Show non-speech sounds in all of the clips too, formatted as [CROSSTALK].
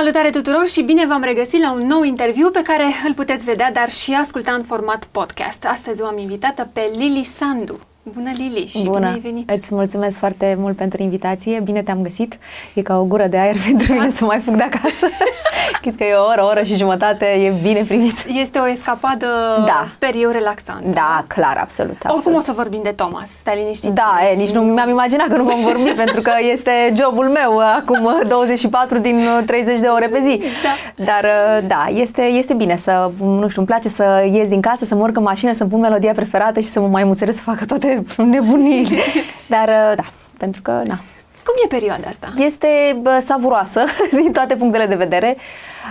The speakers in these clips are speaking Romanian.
Salutare tuturor și bine v-am regăsit la un nou interviu pe care îl puteți vedea, dar și asculta în format podcast. Astăzi o am invitată pe Lili Sandu. Bună, Lili, și Bună. bine ai venit! Îți mulțumesc foarte mult pentru invitație, bine te-am găsit. E ca o gură de aer [LAUGHS] pentru mine să mai fug de acasă. [LAUGHS] Chit că e o oră, o oră și jumătate, e bine primit. Este o escapadă, Da. sper eu, relaxantă. Da, clar, absolut. absolut. Oricum o să vorbim de Thomas, stai liniștit. Da, e, nici nu mi-am imaginat că nu vom vorbi, [LAUGHS] pentru că este jobul meu uh, acum uh, 24 din uh, 30 de ore pe zi. Da. Dar, uh, da, este, este bine să, nu știu, îmi place să ies din casă, să mă urc în mașină, să-mi pun melodia preferată și să mă mai muțăresc să facă toate nebuniile. [LAUGHS] Dar, uh, da, pentru că, na, Cum e perioada asta? este bă, savuroasă [LAUGHS] din toate punctele de vedere.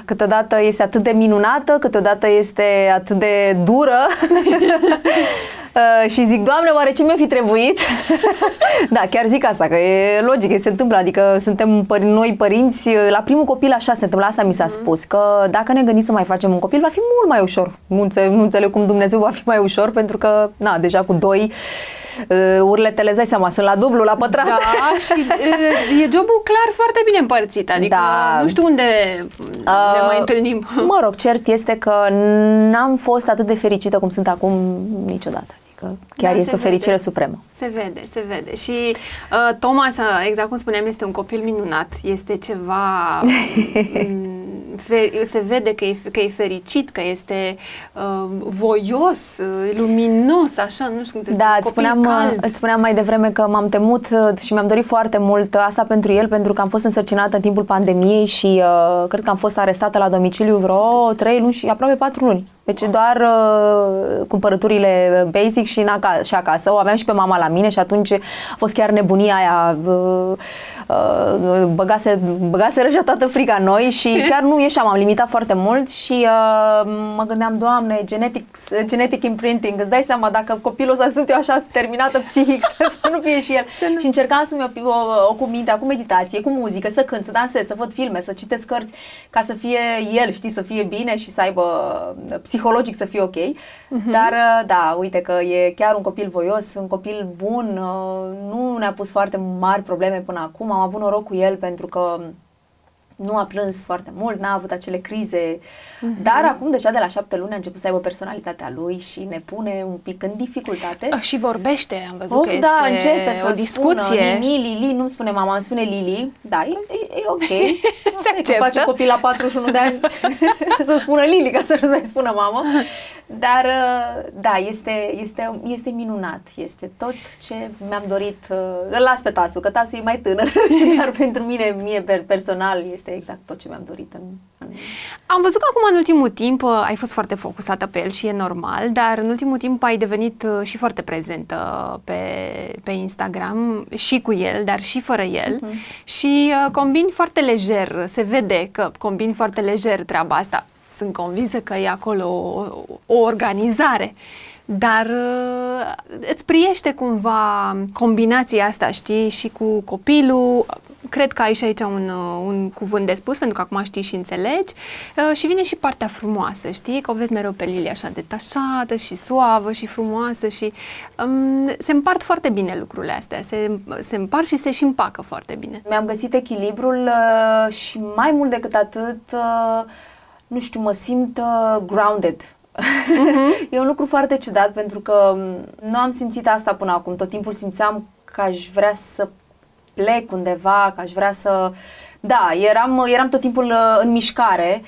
Câteodată este atât de minunată, câteodată este atât de dură. [LAUGHS] Uh, și zic, Doamne, oare ce mi-a fi trebuit? [LAUGHS] da, chiar zic asta, că e logic, se întâmplă, adică suntem păr- noi părinți, la primul copil așa se întâmplă, asta mi s-a spus, că dacă ne gândim să mai facem un copil, va fi mult mai ușor. Nu, înțeleg, nu înțeleg cum Dumnezeu va fi mai ușor, pentru că, na, deja cu doi, uh, urletele, îți dai seama, sunt la dublu, la pătrat. Da, [LAUGHS] și e, e jobul clar foarte bine împărțit, adică Da. nu știu unde ne Uh, mai întâlnim. [LAUGHS] Mă rog, cert este că n-am fost atât de fericită cum sunt acum niciodată. Adică chiar Da, este se o fericire vede. supremă. Se vede, se vede. Și uh, Thomas, uh, exact cum spuneam, este un copil minunat. Este ceva... [LAUGHS] mm, fe- se vede că e, că e fericit, că este uh, voios, uh, luminos, așa, nu știu cum să Da, spun, îți copil spuneam, cald. îți spuneam mai devreme că m-am temut uh, și mi-am dorit foarte mult uh, asta pentru el, pentru că am fost însărcinată în timpul pandemiei și uh, cred că am fost arestată la domiciliu vreo 3 luni și aproape 4 luni. Deci doar uh, cumpărăturile basic și, în aca- și acasă. O aveam și pe mama la mine și atunci a fost chiar nebunia aia. Uh, uh, băgase, băgase răja toată frica în noi și [LAUGHS] chiar nu ieșeam, am limitat foarte mult și uh, mă gândeam, Doamne, genetic, genetic imprinting, îți dai seama dacă copilul ăsta sunt eu așa terminată psihic, [LAUGHS] să nu fie și el. Și încercam să-mi ocup- o- ocup mintea cu meditație, cu muzică, să cânt, să dansez, să văd filme, să citesc cărți, ca să fie el, știi, să fie bine și să aibă psihologic să fie ok. Dar uh, da, uite că e chiar un copil voios, un copil bun, uh, nu ne-a pus foarte mari probleme până acum, am avut noroc cu el pentru că nu a plâns foarte mult, n-a avut acele crize, dar acum deja de la șapte luni a început să aibă personalitatea lui și ne pune un pic în dificultate. Uh, Și vorbește, am văzut Of, că este da, începe să o discuție. Spună, Lili, Lili, nu-mi spune mama, îmi spune Lili. Da, e, e, e ok. [LAUGHS] Asta e că acceptă. face copil la 41 de ani [LAUGHS] să spună Lili, ca să nu mai spună mamă. Dar, uh, da, este, este, este minunat. Este tot ce mi-am dorit. uh, Îl las pe Tasu, că Tasu e mai tânăr [LAUGHS] și dar pentru mine, mie per- personal, este exact tot ce mi-am dorit în, în Am văzut că acum în ultimul timp uh, ai fost foarte focusată pe el și e normal, dar în ultimul timp ai devenit uh, și foarte prezentă pe, pe Instagram și cu el, dar și fără el și uh, combini foarte lejer, se vede că combini foarte lejer treaba asta. Sunt convinsă că e acolo o, o organizare. Dar uh, îți priește cumva combinația asta, știi, și cu copilul. Cred că ai și aici un, uh, un cuvânt de spus, pentru că acum știi și înțelegi. Uh, și vine și partea frumoasă, știi, că o vezi mereu pe Lili așa detașată și suavă și frumoasă și um, se împart foarte bine lucrurile astea. Se, se împart și se și împacă foarte bine. Mi-am găsit echilibrul uh, și mai mult decât atât, uh, nu știu, mă simt uh, grounded. [LAUGHS] e un lucru foarte ciudat pentru că um, nu am simțit asta până acum. Tot timpul simțeam că aș vrea să plec undeva, că aș vrea să... Da, eram, eram tot timpul uh, în mișcare.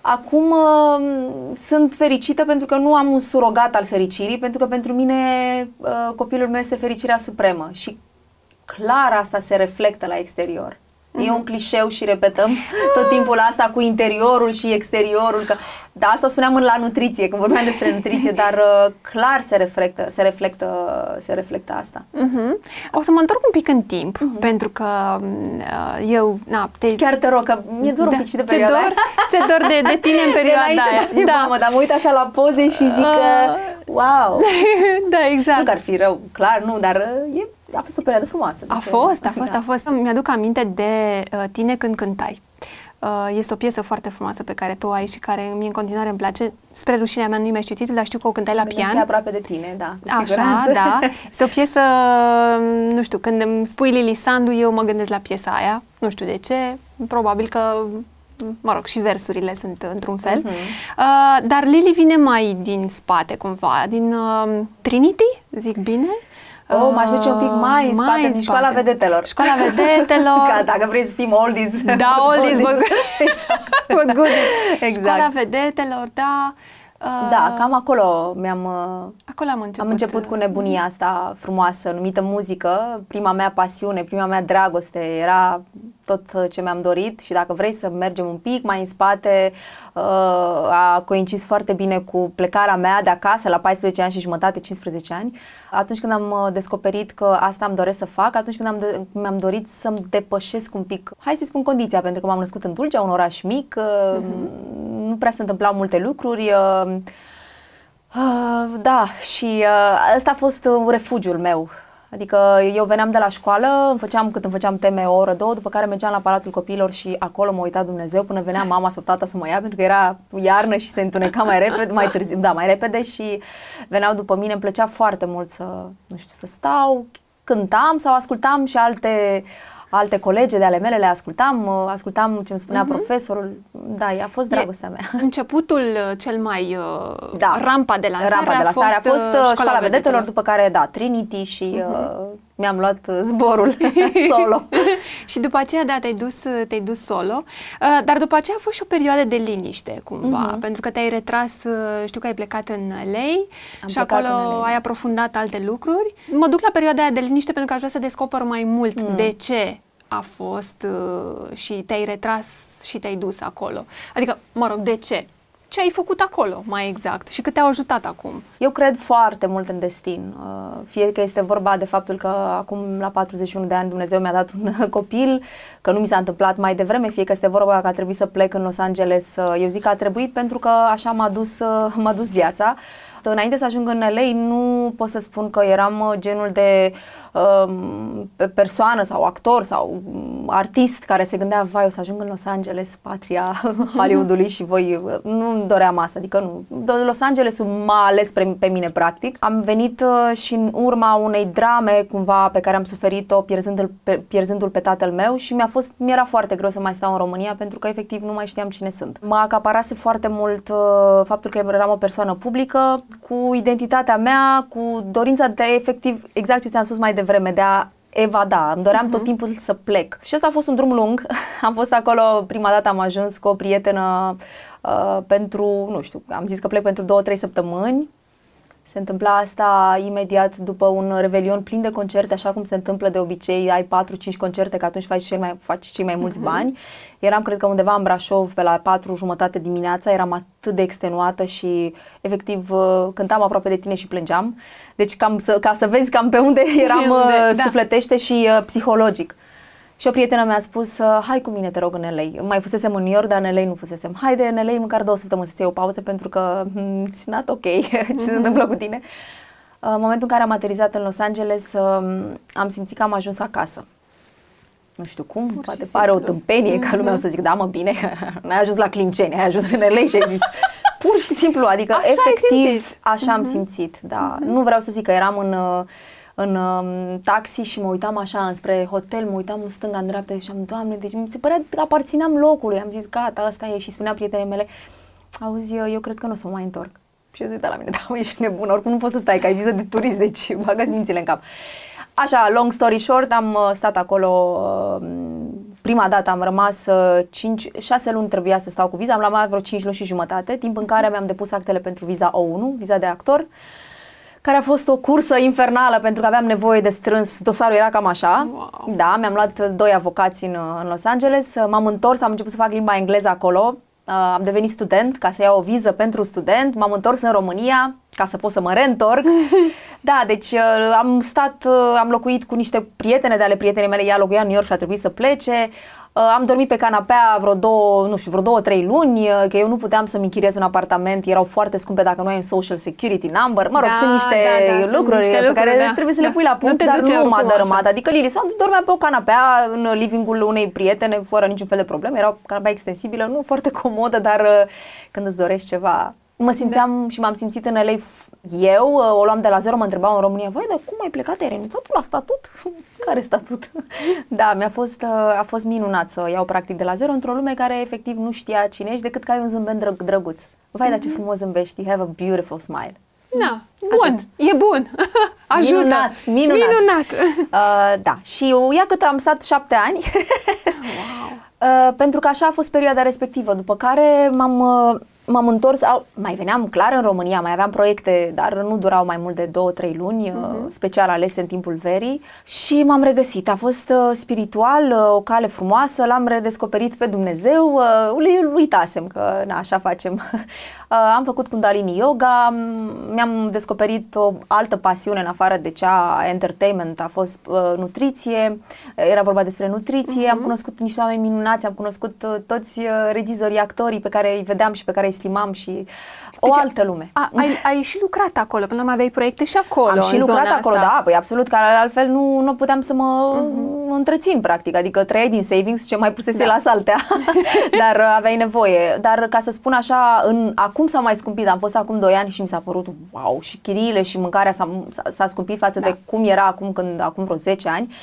Acum uh, sunt fericită pentru că nu am un surogat al fericirii, pentru că pentru mine uh, copilul meu este fericirea supremă și clar asta se reflectă la exterior. E un clișeu și repetăm tot timpul asta cu interiorul și exteriorul. Că, da, asta spuneam în la nutriție, când vorbeam despre nutriție, dar uh, clar se reflectă, se reflectă, se reflectă asta. Uh-huh. O să mă întorc un pic în timp, uh-huh. pentru că uh, eu, na, te... Chiar te rog, că mi-e dor un pic și de ți-e perioada dor, aia. ți-e dor de, de tine în [LAUGHS] De perioada înainte aia. de mamă, dar mă uit așa la poze și zic că, wow, [LAUGHS] da, exact. nu că ar fi rău, clar, nu, dar uh, e, a fost o perioadă frumoasă. A de ce? fost, a fost, Da. a fost. Mi-aduc aminte de uh, tine când cântai. Uh, este o piesă foarte frumoasă pe care tu o ai și care mie în continuare îmi place. Spre rușinea mea nu-i mai știu titlul, dar știu că o cântai la Gândesc că e pian. aproape de tine, da, cu Așa, siguranță. da. [LAUGHS] Este o piesă, nu știu, când îmi spui Lili Sandu, eu mă gândesc la piesa aia. Nu știu de ce. Probabil că mă rog, și versurile sunt într-un fel. Uh-huh. Uh, dar Lili vine mai din spate, cumva, din uh, Trinity, zic bine? Oh, m-aș duce un pic mai în spate, mai în din școala spate. vedetelor. Școala [LAUGHS] vedetelor. Ca dacă vreți să fim oldies. Da, [LAUGHS] oldies, bă, [LAUGHS] exact. bă, goodies. Exact. Școala vedetelor, da. Uh, Da, cam acolo mi-am... uh, Acolo am început. Am început cu nebunia asta frumoasă, numită muzică. Prima mea pasiune, prima mea dragoste era tot uh, ce mi-am dorit și dacă vrei să mergem un pic mai în spate, uh, a coincis foarte bine cu plecarea mea de acasă la 14 ani și jumătate, 15 ani. Atunci când am uh, descoperit că asta îmi doresc să fac, atunci când am de- mi-am dorit să-mi depășesc un pic, hai să spun condiția, pentru că m-am născut în Tulcea, un oraș mic, uh, nu prea se întâmplau multe lucruri, uh, Uh, da, și uh, ăsta a fost uh, refugiul meu. Adică eu veneam de la școală, îmi făceam, cât îmi făceam teme o oră, două, după care mergeam la Palatul Copiilor și acolo mă uita Dumnezeu până venea mama sau tata să mă ia, pentru că era iarnă și se întuneca mai repede, mai târziu, da, mai repede și veneau după mine. Îmi plăcea foarte mult să, nu știu, să stau, cântam sau ascultam și alte alte colege de ale mele le ascultam, uh, ascultam ce îmi spunea uh-huh. profesorul. Da, a fost dragostea mea. [LAUGHS] Începutul uh, cel mai uh, Da. rampa de lansare Rampa de la a fost, sare a fost uh, uh, școala, școala vedetelor, după care, da, Trinity și uh, mi-am luat uh, zborul [LAUGHS] solo. și după aceea, da, te-ai dus, te-ai dus solo, uh, dar după aceea a fost și o perioadă de liniște, cumva, Mhm. pentru că te-ai retras, uh, știu că ai plecat în LA Am și plecat acolo în LA. ai aprofundat alte lucruri. Mă duc la perioada aia de liniște pentru că aș vrea să descoper mai mult Mm. de ce a fost uh, și te-ai retras și te-ai dus acolo. Adică, mă rog, de ce? Ce ai făcut acolo, mai exact, și cât te-au ajutat acum? Eu cred foarte mult în destin. Uh, Fie că este vorba de faptul că acum la 41 de ani Dumnezeu mi-a dat un [LAUGHS] copil, că nu mi s-a întâmplat mai devreme, fie că este vorba că a trebuit să plec în Los Angeles. uh, Eu zic că a trebuit pentru că așa m-a dus, uh, [LAUGHS] m-a dus viața. Înainte să ajung în LA, nu pot să spun că eram uh, genul de um, pe- persoană sau actor sau um, artist care se gândea, vai, o să ajung în Los Angeles, patria [LAUGHS] Hollywoodului și voi, uh, nu doream asta, adică nu. Do- Los Angelesul m-a ales pe, pe mine, practic. Am venit uh, și în urma unei drame, cumva, pe care am suferit-o pierzându-l pe, pierzându-l pe tatăl meu și mi-a fost, mi-era foarte greu să mai stau în România pentru că, efectiv, nu mai știam cine sunt. Mă acaparase foarte mult uh, faptul că eram o persoană publică, cu identitatea mea, cu dorința de, efectiv, exact ce ți-am spus mai devreme, de a evada, îmi doream uh-huh. tot timpul să plec. Și ăsta a fost un drum lung. [LAUGHS] Am fost acolo, prima dată am ajuns cu o prietenă uh, pentru, nu știu, am zis că plec pentru două, trei săptămâni. Se întâmpla asta imediat după un revelion plin de concerte, așa cum se întâmplă de obicei, ai 4-5 concerte, că atunci faci cei mai, faci cei mai mulți bani. Eram, cred că, undeva în Brașov, pe la 4 jumătate dimineața, eram atât de extenuată și, efectiv, uh, cântam aproape de tine și plângeam. Deci, cam să, ca să vezi cam pe unde [LAUGHS] eram Unde, uh, da. sufletește și uh, psihologic. Și o prietenă mi-a spus, uh, hai cu mine, te rog, în LA. Mai fusesem în New York, dar în LA nu fusesem. Haide în LA măcar două săptămâni să-ți iei o pauză pentru că hmm, it's not ok [LAUGHS] ce se întâmplă cu tine. Uh, În momentul în care am aterizat în Los Angeles, um, am simțit că am ajuns acasă. Nu știu cum, Pur și poate pare o simplu. tâmpenie ca lumea o să zic, da mă, bine, [LAUGHS] n-ai ajuns la Clinceni, ai ajuns în LA și ai zis, pur și simplu, adică Așa ai efectiv simțit. așa am simțit, da. Nu vreau să zic că eram în, uh, în um, taxi și mă uitam așa înspre hotel, mă uitam în stânga, în dreapta și ziceam, Doamne, deci mi se părea că aparțineam locului. Am zis, gata, asta e. Și spunea prietenii mele, auzi, eu, eu cred că nu o să mă mai întorc. Și eu zic, da la mine, [LAUGHS] da, mă, ești nebun, oricum nu poți să stai, că ai viză de turist, deci bagați mințile în cap. Așa, long story short, am uh, stat acolo, uh, prima dată am rămas 5, 6 luni trebuia să stau cu viza, am luat vreo 5 luni și jumătate, timp în care mi-am depus actele pentru viza O1, viza de actor, care a fost o cursă infernală pentru că aveam nevoie de strâns, dosarul era cam așa. Wow. Da, mi-am luat doi avocați în, în Los Angeles, m-am întors, am început să fac limba engleză acolo, Uh, am devenit student ca să iau o viză pentru student, m-am întors în România ca să pot să mă reîntorc. [LAUGHS] da, deci uh, am stat, uh, am locuit cu niște prietene de ale prietenei mele, ea locuia în New York și a trebuit să plece. Uh, am dormit pe canapea vreo două, nu știu, vreo două, trei luni, uh, că eu nu puteam să-mi închiriez un apartament, erau foarte scumpe dacă nu ai un social security number. Mă rog, Da, sunt niște da, da, sunt lucruri niște pe lucruri, care da, trebuie să da. le pui la Nu punct, te dar duce nu m-a oricum dărâmat. așa. Adică Lili sau dormea pe o canapea în livingul unei prietene fără niciun fel de probleme, era o canapea extensibilă, nu foarte comodă, dar uh, când îți dorești ceva Mă simțeam da. și m-am simțit în LA eu, o luam de la zero, mă întrebau în România, voi, dar cum ai plecat? Ai renunțat tu la statut? [LAUGHS] care statut? da, mi-a fost, a fost minunat să iau practic de la zero într-o lume care efectiv nu știa cine ești decât că ai un zâmbet drăg- drăguț. Vai, mm-hmm. dar ce mhm. frumos zâmbești, you have a beautiful smile. Da, bun, Atât. e bun. [LAUGHS] Ajută. Minunat, minunat. minunat. [LAUGHS] Uh, da, și ia cât am stat șapte ani. wow. uh, pentru că așa a fost perioada respectivă, după care m-am... Uh, m-am întors, au, mai veneam clar în România, mai aveam proiecte, dar nu durau mai mult de 2-3 luni, uh-huh. special alese în timpul verii și m-am regăsit. A fost uh, spiritual, uh, o cale frumoasă, l-am redescoperit pe Dumnezeu, uh, uitasem că na, așa facem. [LAUGHS] Uh, am făcut Kundalini Yoga, mi-am descoperit o altă pasiune în afară de cea a entertainment, a fost uh, nutriție, era vorba despre nutriție, uh-huh. am cunoscut niște oameni minunați, am cunoscut uh, toți uh, regizorii, actorii pe care îi vedeam și pe care îi estimam și o deci, altă lume. A, ai, ai și lucrat acolo, până la aveai proiecte și acolo. Am și lucrat acolo, asta. da, păi absolut, că altfel nu, nu puteam să mă uh-huh. întrețin, practic. Adică trăiai din savings, ce mai pusese da. la saltea, [LAUGHS] [LAUGHS] dar uh, aveai nevoie. Dar ca să spun așa, în, acum s-a mai scumpit, am fost acum 2 ani și mi s-a părut wow, și chiriile și mâncarea s-a, s-a scumpit față da. de cum era acum când acum vreo 10 ani.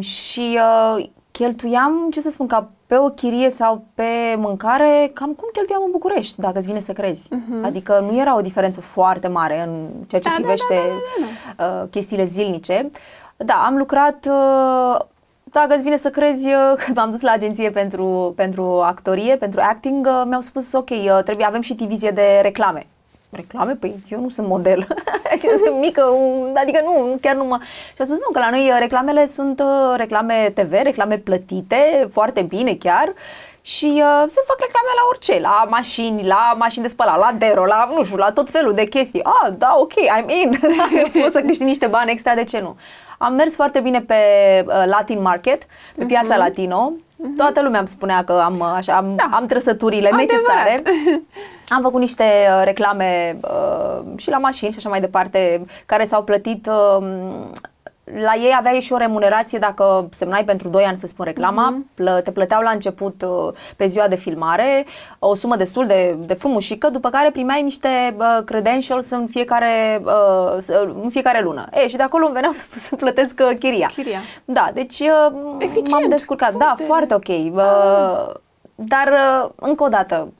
Și uh, cheltuiam, ce să spun, ca pe o chirie sau pe mâncare, cam cum cheltuiam în București, dacă îți vine să crezi. Uh-huh. Adică nu era o diferență foarte mare în ceea ce da, da privește da, da, da, da, da. Uh, chestiile zilnice. Da, am lucrat, uh, dacă îți vine să crezi, uh, [LAUGHS] când m-am dus la agenție pentru, pentru actorie, pentru acting, uh, mi-au spus, ok, uh, trebuie, avem și divizie de reclame reclame? Păi eu nu sunt model. [LAUGHS] și sunt mică, adică nu, chiar nu mă... Și a spus, nu, că la noi uh, reclamele sunt uh, reclame TV, reclame plătite, foarte bine chiar. Și uh, se fac reclame la orice, la mașini, la mașini de spălat, la dero, la, nu știu, la tot felul de chestii. Ah, da, ok, I'm in. [LAUGHS] Pot să câștig niște bani extra, de ce nu? Am mers foarte bine pe uh, Latin Market, pe piața uh-huh. Latino. Uh-huh. Toată lumea îmi spunea că am, așa, am, da. am trăsăturile Adevărat. necesare. [LAUGHS] Am făcut niște uh, reclame uh, și la mașini și așa mai departe, care s-au plătit uh, la ei aveai și o remunerație dacă semnai pentru 2 ani, să spun, reclama, uh-huh. te plăteau la început uh, pe ziua de filmare o sumă destul de, de frumușică, după care primeai niște uh, credentials în fiecare, uh, în fiecare lună. E, și de acolo îmi veneau [LAUGHS] să, să plătesc uh, chiria. chiria. Da, deci uh, m-am descurcat. Da, foarte. Da, foarte ok. Uh, ah. Dar, uh, încă o dată,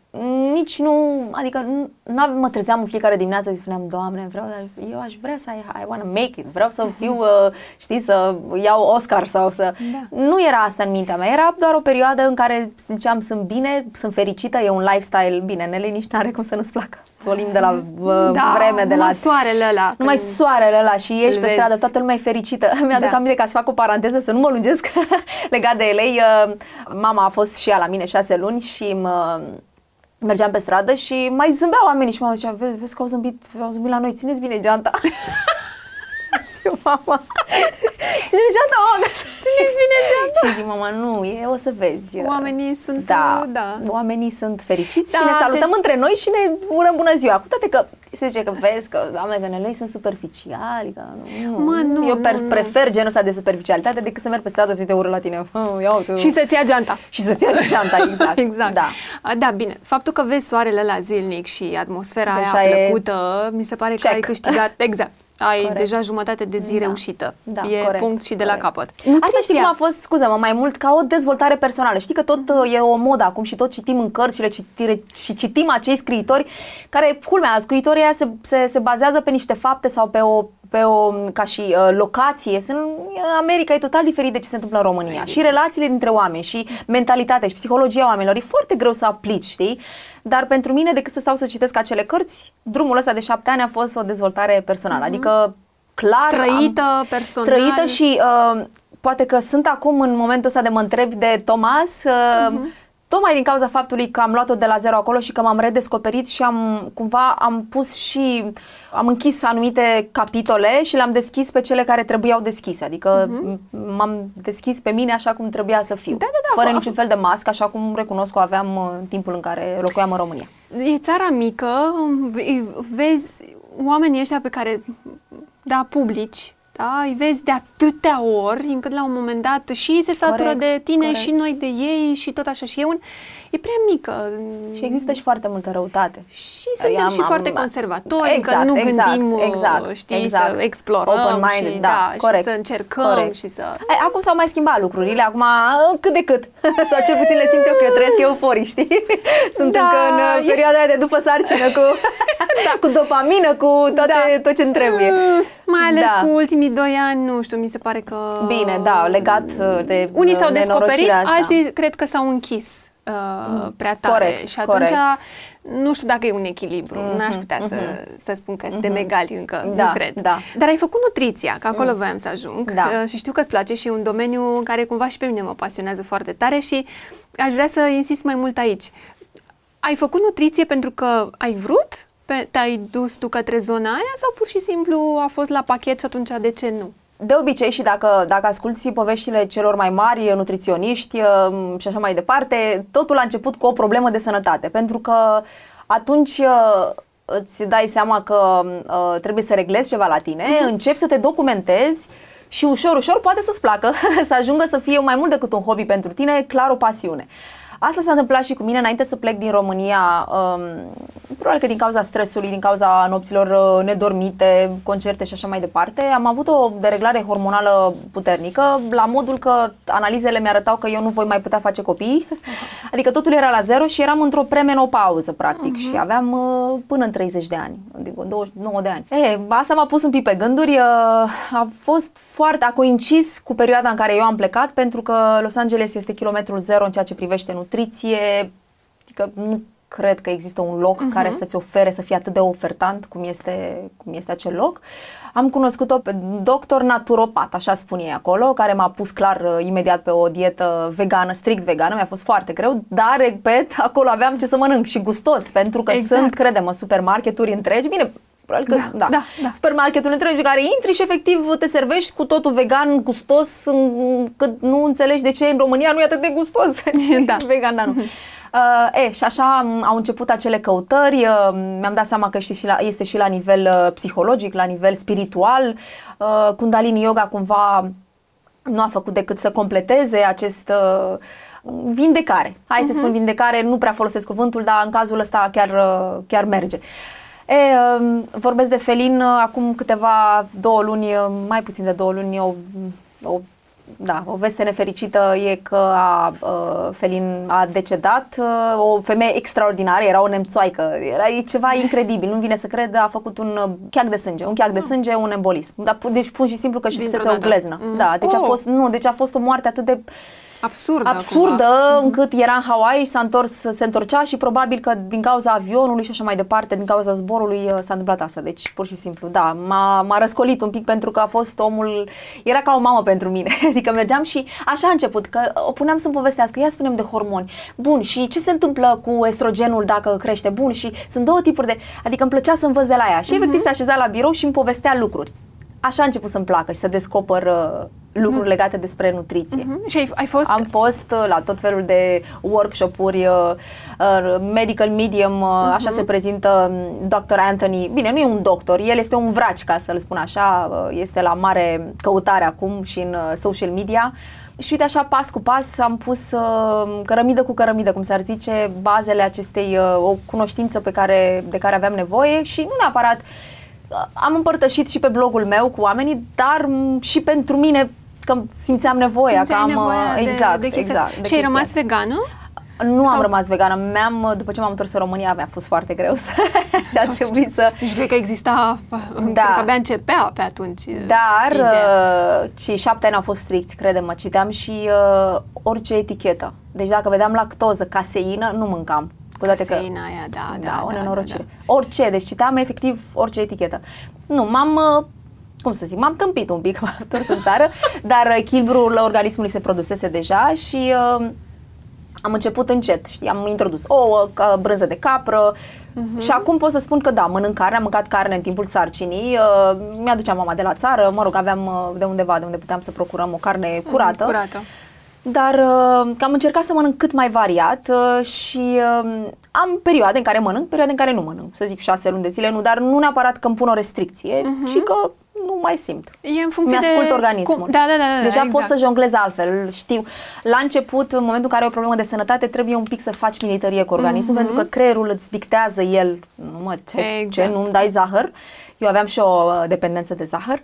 nici nu, adică nu mă trezeam în fiecare dimineață și spuneam, Doamne, vreau, eu aș vrea să, I, I wanna make it, vreau să fiu, [LAUGHS] uh, știi, să iau Oscar sau să... Da. Nu era asta în mintea mea, era doar o perioadă în care ziceam, sunt bine, sunt fericită, e un lifestyle bine, Nele nici n-are cum să nu-ți placă. Volim de la uh, da, vreme, de la... soarele ăla. Numai soarele ăla și ieși pe stradă, toată lumea e fericită. [LAUGHS] Mi-aduc da. aminte ca să fac o paranteză, să nu mă lungesc [LAUGHS] legat de LA. Uh, mama a fost și ea la mine șase luni și mă, mergeam pe stradă și mai zâmbeau oamenii și mama zicea, vezi, vezi că au zâmbit, au zâmbit la noi, țineți bine geanta. [LAUGHS] [LAUGHS] zic, mama, țineți geanta, mama, țineți bine geanta. Și zic, mama, nu, e, o să vezi. Oamenii sunt, da, da. oamenii sunt fericiți da, și ne salutăm se... între noi și ne urăm bună ziua. Cu toate că se zice că vezi că, doamne, că sunt superficiali, că nu, mă, nu, eu per, nu, prefer genul ăsta de superficialitate decât să merg pe stradă să te ură la tine. Oh, ia uite. Și să-ți ia geanta. Și să-ți ia geanta, [LAUGHS] exact. exact. Da. da, bine. Faptul că vezi soarele la zilnic și atmosfera Așa aia plăcută, e... mi se pare Check. că ai câștigat, [LAUGHS] exact, ai corect. deja jumătate de zi da. reușită. Da, e corect, punct și de corect. la capăt. Asta știi cum a fost, scuză-mă, mai mult ca o dezvoltare personală. Știi că tot uh, e o modă acum și tot citim în cărți și, le citire, și citim acei scriitori care, culmea, scriitorii se, se, se bazează pe niște fapte sau pe o pe o, ca și uh, locație, sunt, în America e total diferit de ce se întâmplă în România. Și relațiile dintre oameni și mentalitatea și psihologia oamenilor e foarte greu să aplici, știi? Dar pentru mine, decât să stau să citesc acele cărți, drumul ăsta de șapte ani a fost o dezvoltare personală. Mm-hmm. Adică, clar... Trăită, am, personal. Trăită și uh, poate că sunt acum în momentul ăsta de mă întreb de Thomas... Uh, mm-hmm tocmai din cauza faptului că am luat-o de la zero acolo și că m-am redescoperit și am cumva am pus și am închis anumite capitole și le-am deschis pe cele care trebuiau deschise, adică uh-huh. m-am deschis pe mine așa cum trebuia să fiu, da, da, da, fără niciun fel de mască, așa cum recunosc că o aveam în timpul în care locuiam în România. E țara mică, vezi oamenii ăștia pe care, da, publici, da? îi vezi de atâtea ori, încât la un moment dat și ei se satură Corect, de tine corect. și noi de ei și tot așa. Și e, un, e prea mică. Și există și foarte multă răutate. Și suntem Am- și am- foarte da. conservatori, Exact, că nu exact, gândim, uh, exact, știi, exact. să explorăm Open-minded, și, da, corect, și să încercăm corect. și să... Ai, acum s-au mai schimbat lucrurile, acum cât de cât. [LAUGHS] Sau cel puțin le simt eu că eu trăiesc euforii, știi? [LAUGHS] Sunt Da, încă în uh, ești- perioada aia de după sarcină cu, [LAUGHS] cu dopamină, cu toate, Da. tot ce-mi trebuie. Mm, Mai ales Da. cu ultimii doi ani, nu știu, mi se pare că... Bine, da, legat uh, de Unii s-au uh, descoperit, nenorocirea asta. alții cred că s-au închis uh, prea tare. Corect, și atunci corect. nu știu dacă e un echilibru. Mhm, N-aș putea să, să spun că suntem egali încă, Da, nu cred. da. Dar ai făcut nutriția, că acolo voiam să ajung. Da. Uh, și știu că îți place și e un domeniu care cumva și pe mine mă pasionează foarte tare și aș vrea să insist mai mult aici. Ai făcut nutriție pentru că ai vrut? Pe, te-ai dus tu către zona aia sau pur și simplu a fost la pachet și atunci de ce nu? De obicei și dacă, dacă asculti poveștile celor mai mari nutriționiști uh, și așa mai departe, totul a început cu o problemă de sănătate, pentru că atunci uh, îți dai seama că uh, trebuie să reglezi ceva la tine, începi să te documentezi și ușor, ușor poate să-ți placă, [LAUGHS] să ajungă să fie mai mult decât un hobby pentru tine, clar o pasiune. Asta s-a întâmplat și cu mine înainte să plec din România, um, probabil că din cauza stresului, din cauza nopților uh, nedormite, concerte și așa mai departe. Am avut o dereglare hormonală puternică, la modul că analizele mi-arătau că eu nu voi mai putea face copii, [LAUGHS] adică totul era la zero și eram într-o premenopauză, practic, și aveam uh, până în 30 de ani, adică 29 de ani. E, asta m-a pus un pic pe gânduri, uh, a fost foarte, a coincis cu perioada în care eu am plecat, pentru că Los Angeles este kilometrul zero în ceea ce privește nutriție, adică nu cred că există un loc uh-huh. care să-ți ofere să fie atât de ofertant cum este, cum este acel loc. Am cunoscut-o pe doctor naturopat, așa spune ei acolo, care m-a pus clar uh, imediat pe o dietă vegană, strict vegană, mi-a fost foarte greu, dar, repet, [LAUGHS] acolo aveam ce să mănânc și gustos, pentru că Exact. sunt, credem, supermarketuri întregi, bine, probabil că, Da, da, da, da. supermarketul întregi în care intri și efectiv te servești cu totul vegan, gustos, încât nu înțelegi de ce în România nu e atât de gustos. [LAUGHS] Da. [LAUGHS] vegan, da, nu. Uh, e, și așa am- au început acele căutări, uh, mi-am dat seama că este și la, este și la nivel uh, psihologic, la nivel spiritual. Uh, Kundalini Yoga cumva nu a făcut decât să completeze acest uh, vindecare. Hai să spun vindecare, nu prea folosesc cuvântul, dar în cazul ăsta chiar, uh, chiar merge. E, um, vorbesc de Felin, uh, acum câteva, două luni, uh, mai puțin de două luni, o, o da, o veste nefericită e că a, uh, Felin a decedat, uh, o femeie extraordinară, era o nemțoaică, era e ceva incredibil, nu vine să cred, a făcut un uh, cheac de sânge, un cheac de sânge, un embolism. Dar, pu- deci pun și simplu că și Dintr-o fusese o dată. gleznă. Mm. Da, deci a Oh. fost, nu, deci a fost o moarte atât de Absurdă. absurdă cumva. încât era în Hawaii și s-a întors, se întorcea și probabil că din cauza avionului și așa mai departe, din cauza zborului uh, s-a întâmplat asta. Deci pur și simplu, da, m-a, m-a răscolit un pic pentru că a fost omul, era ca o mamă pentru mine. [LAUGHS] adică mergeam și așa a început, că o puneam să-mi povestească, ia spunem de hormoni. Bun, și ce se întâmplă cu estrogenul dacă crește? Bun, și sunt două tipuri de, adică îmi plăcea să învăț de la ea. Și efectiv se așeza la birou și îmi povestea lucruri. Așa a început să-mi placă și să descoper uh, lucruri legate despre nutriție. Mhm. Și ai, ai fost... Am fost uh, la tot felul de workshop-uri, uh, uh, medical medium, uh, așa se prezintă um, Dr. Anthony. Bine, nu e un doctor, el este un vraci, ca să-l spun așa, uh, este la mare căutare acum și în uh, social media. Și uite așa, pas cu pas, am pus uh, cărămidă cu cărămidă, cum s-ar zice, bazele acestei, uh, o cunoștință pe care, de care aveam nevoie și nu neapărat uh, am împărtășit și pe blogul meu cu oamenii, dar m, și pentru mine că simțeam nevoia, Simțeai că am nevoia uh, de, exact, de chestia exact. asta. de și ai chestia rămas asta. vegană? Nu am Sau- rămas vegană. Mi-am, după ce m-am întors în România, mi-a fost foarte greu să [LAUGHS] și a trebuit să... Deci cred că exista, Da. cred că abia începea pe atunci. Dar ideea. uh, cei șapte ani au fost stricți, crede-mă, citeam și uh, orice etichetă. Deci dacă vedeam lactoză, caseină, nu mâncam. Cu toate că Caseina aia, da, da, da, o da, nenorocire. da, Orice, deci citeam efectiv orice etichetă. Nu, m-am, uh, cum să zic, m-am tâmpit un pic, [LAUGHS] m-am întors în țară, dar echilibrul organismului se produsese deja și uh, am început încet, știi, am introdus ouă, ca brânză de capră Mhm. și acum pot să spun că da, mănânc carne, am mâncat carne în timpul sarcinii, uh, mi-aducea mama de la țară, mă rog, aveam uh, de undeva, de unde puteam să procurăm o carne curată. Mhm, Curată. Dar uh, că am încercat să mănânc cât mai variat uh, și uh, am perioade în care mănânc, perioade în care nu mănânc. Să zic șase luni de zile, nu, dar nu neapărat că îmi pun o restricție, Mhm. ci că nu mai simt. E în funcție Mi-ascult de... organismul. Cum... Da, da, da, da. Deja exact. pot să jonglez altfel, știu. La început, în momentul în care ai o problemă de sănătate, trebuie un pic să faci militarie cu organismul, mm-hmm. pentru că creierul îți dictează el, nu mă, ce, Exact. ce nu-mi dai zahăr. Eu aveam și o uh, dependență de zahăr.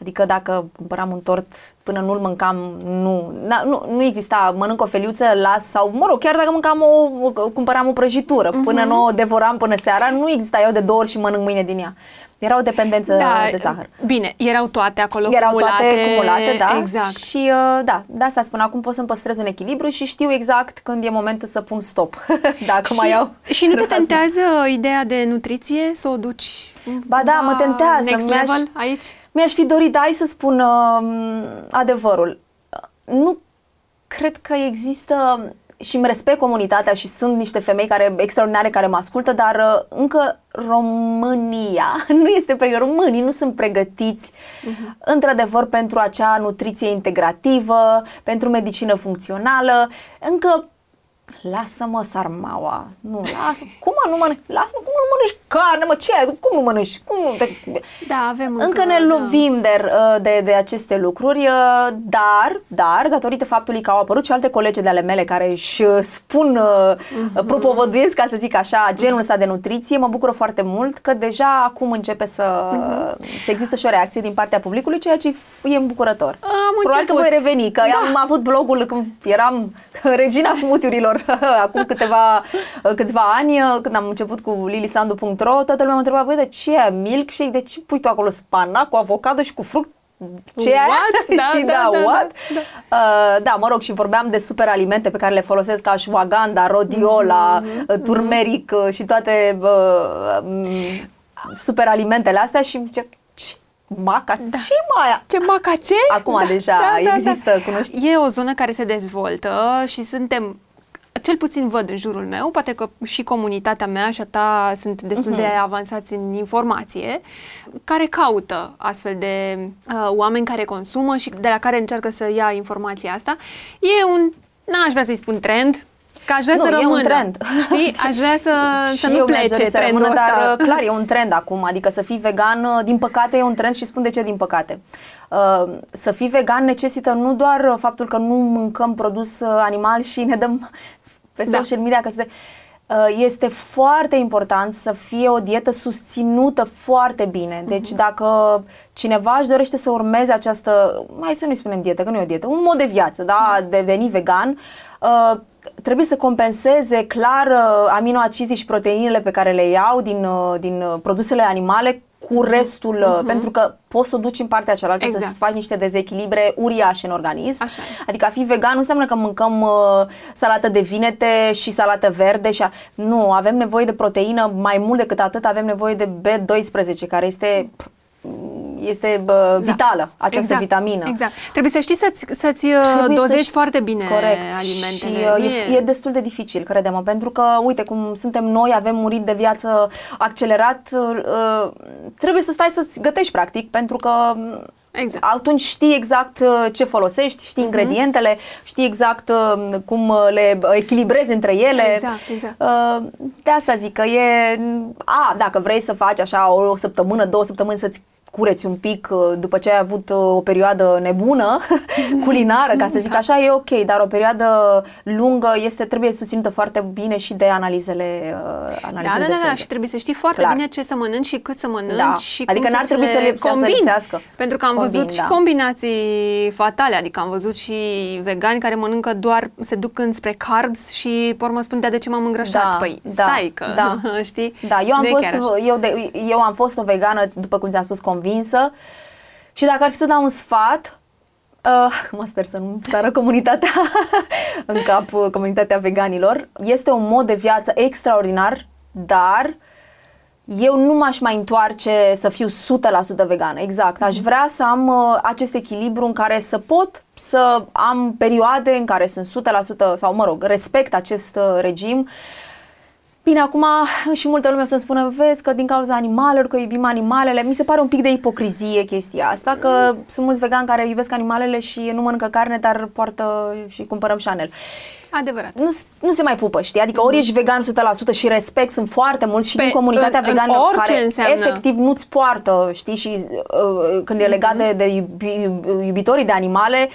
Adică dacă cumpăram un tort până nu-l mâncam, nu, na, nu, nu exista, mănânc o feliuță, las sau, mă rog, chiar dacă mâncam o, cumpăram o prăjitură, uh-huh. până nu o devoram până seara, nu exista eu de două ori și mănânc mâine din ea. Era o dependență da, de zahăr. Bine, erau toate acolo Erau cumulate. toate cumulate, da. Exact. Și uh, da, de asta spun, acum pot să-mi păstrez un echilibru și știu exact când e momentul să pun stop. [LAUGHS] Dacă și, mai iau și nu te razna. tentează ideea de nutriție să o duci Ba da, mă tentează. next Mi-aș- level aici? Mi-aș fi dorit, hai să spun uh, adevărul. Nu cred că există și îmi respect comunitatea și sunt niște femei care extraordinare care mă ascultă, dar uh, încă România [LAUGHS] nu este pregătită, românii nu sunt pregătiți uh-huh. într-adevăr pentru acea nutriție integrativă, pentru medicină funcțională. Încă Lasă-mă sarmaua. Nu, lasă. Cum mă nu mănânci? Lasă-mă, cum nu mănânci carne, mă, ce? ai? Cum nu mănânci? Cum nu? Te... Da, avem încă, Încă ne da. lovim de, uh, de, de aceste lucruri, uh, dar, dar, datorită faptului că au apărut și alte colege de ale mele care își uh, spun, uh-huh. propovăduiesc, ca să zic așa, genul ăsta de nutriție, mă bucură foarte mult că deja acum începe să, uh-huh. să există și o reacție din partea publicului, ceea ce e îmbucurător. Am Probabil că început. voi reveni, că da. am avut blogul când eram [LAUGHS] regina smutiurilor [LAUGHS] acum câteva, câțiva ani, când am început cu lilisandu.ro, toată lumea mă întreba, băi, de ce e milkshake? De ce pui tu acolo spanac cu avocado și cu fruct? Ce e aia? What? [LAUGHS] Da, Știi, da, da, da, what? da, Uh, da, mă rog, și vorbeam de superalimente pe care le folosesc ca ashwagandha, rhodiola, mm-hmm. turmeric uh, și toate uh, um, superalimentele astea și ce, ce maca, da. ce maia? Ce maca ce? Acum Da, deja da, da, există, da. cunoști? E o zonă care se dezvoltă și suntem cel puțin văd în jurul meu, poate că și comunitatea mea și a ta sunt destul uh-huh. de avansați în informație, care caută astfel de uh, oameni care consumă și de la care încearcă să ia informația asta. E un, n-aș vrea să-i spun trend, că aș vrea Nu, să e un rămână. trend. Știi? Aș vrea să, [LAUGHS] să Și nu eu mi-aș plece dori să trendul rămână, ăsta. Dar clar, e un trend acum, adică să fii vegan, uh, din păcate e un trend și spun de ce din păcate. Uh, să fii vegan necesită nu doar faptul că nu mâncăm produs uh, animal și ne dăm pe Da. social media că se uh, este foarte important să fie o dietă susținută foarte bine. Deci dacă cineva își dorește să urmeze această, mai să nu-i spunem dietă, că nu e o dietă, un mod de viață, da, deveni vegan, uh, trebuie să compenseze clar uh, aminoacizii și proteinele pe care le iau din, uh, din uh, produsele animale cu restul, uh, pentru că poți să o duci în partea cealaltă Exact. să faci niște dezechilibre uriașe în organism. Așa e. Adică a fi vegan nu înseamnă că mâncăm uh, salată de vinete și salată verde și a... nu, avem nevoie de proteină mai mult decât atât, avem nevoie de B12 care este este bă, vitală, această exact, vitamină. Exact. Trebuie să știi să-ți, să-ți uh, Trebuie să dozezi știi- foarte bine Corect. alimentele. Și uh, e, e destul de dificil, credem pentru că, uite, cum suntem noi, avem un ritm de viață accelerat, uh, trebuie să stai să-ți gătești, practic, pentru că Exact. atunci știi exact uh, ce folosești, știi ingredientele, știi exact uh, cum uh, le echilibrezi între ele. Exact, exact. Uh, De asta zic că e... A, dacă vrei să faci așa o săptămână, două săptămâni să-ți cureți un pic uh, după ce ai avut uh, o perioadă nebună [LAUGHS] culinară, ca să zic așa, e ok, dar o perioadă lungă este trebuie susținută foarte bine și de analizele, uh, Da, analizele da, de da, da, sânge. și trebuie să știi foarte Clar. bine ce să mănânci și cât să mănânci Da. și Adică cum n-ar să trebui ți să le le- să se combini. lipsească. Pentru că am Combin, văzut și da. combinații fatale, adică am văzut și vegani care mănâncă doar, se duc înspre carbs și pe urmă spun, "Da, de ce m-am îngrășat? Da, păi, da, stai că, da. [LAUGHS] știi? Da, eu am, Nu e fost, chiar așa. eu, de, eu am fost o vegană, după cum ți-am spus, convinsă și dacă ar fi să dau un sfat, uh, mă sper să nu sară comunitatea [LAUGHS] în cap, uh, comunitatea veganilor, este un mod de viață extraordinar, dar eu nu m-aș mai întoarce să fiu 100% vegană, exact. Aș vrea să am uh, acest echilibru în care să pot să am perioade în care sunt 100% sau, mă rog, respect acest uh, regim. Bine, acum și multă lume o să-mi spună, vezi că din cauza animalelor, că iubim animalele, mi se pare un pic de ipocrizie chestia asta, că sunt mulți vegani care iubesc animalele și nu mănâncă carne, dar poartă și cumpărăm Chanel. Adevărat. nu, nu se mai pupă, știi? Adică ori ești vegan 100% și respect, sunt foarte mulți și Pe- din comunitatea în- în vegană orice care înseamnă. efectiv nu-ți poartă, știi? Și uh, când e legat de, de iubi, iubitorii de animale,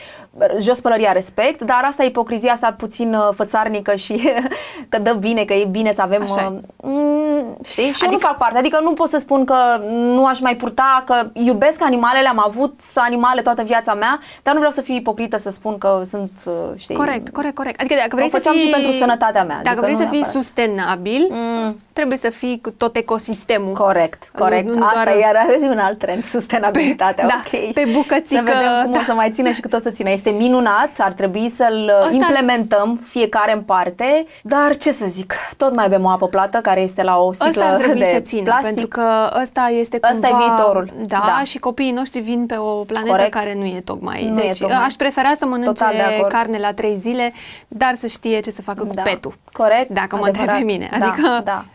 jos pălăria respect, dar asta e ipocrizia asta puțin uh, fățarnică și [LAUGHS] că dă bine, că e bine să avem... Așa e. uh, mm, știi? Și eu nu Adică- fac parte, adică nu pot să spun că nu aș mai purta, că iubesc animalele, am avut animale toată viața mea, dar nu vreau să fiu ipocrită să spun că sunt, uh, știi... Corect, corect, corect. Adică dacă vrei O să făceam fii... și pentru sănătatea mea, Dacă adică vrei nu să fii neapărat. sustenabil, Mm. Trebuie să fii cu tot ecosistemul. Corect, Nu- corect. nu Asta doar- e iar [LAUGHS] un alt trend, sustenabilitatea, Pe- da, ok. pe bucățică, Să vedem cum da. o să mai țină și cât o să țină. Este minunat, ar trebui să-l Ăsta- implementăm fiecare în parte, dar ce să zic, tot mai avem o apă plată care este la o sticlă Ăsta ar trebui de să țină, plastic. pentru că ăsta este Ăsta e cumva, viitorul, Da, da. și copiii noștri vin pe o planetă Corect. care nu e tocmai. Nu e deci tocmai. aș prefera să mănânce Total de acord. carne la trei zile, dar să știe ce să facă cu Da. petul. Corect, Dacă mă adevărat. întreb pe mine. Da, Adică da, da.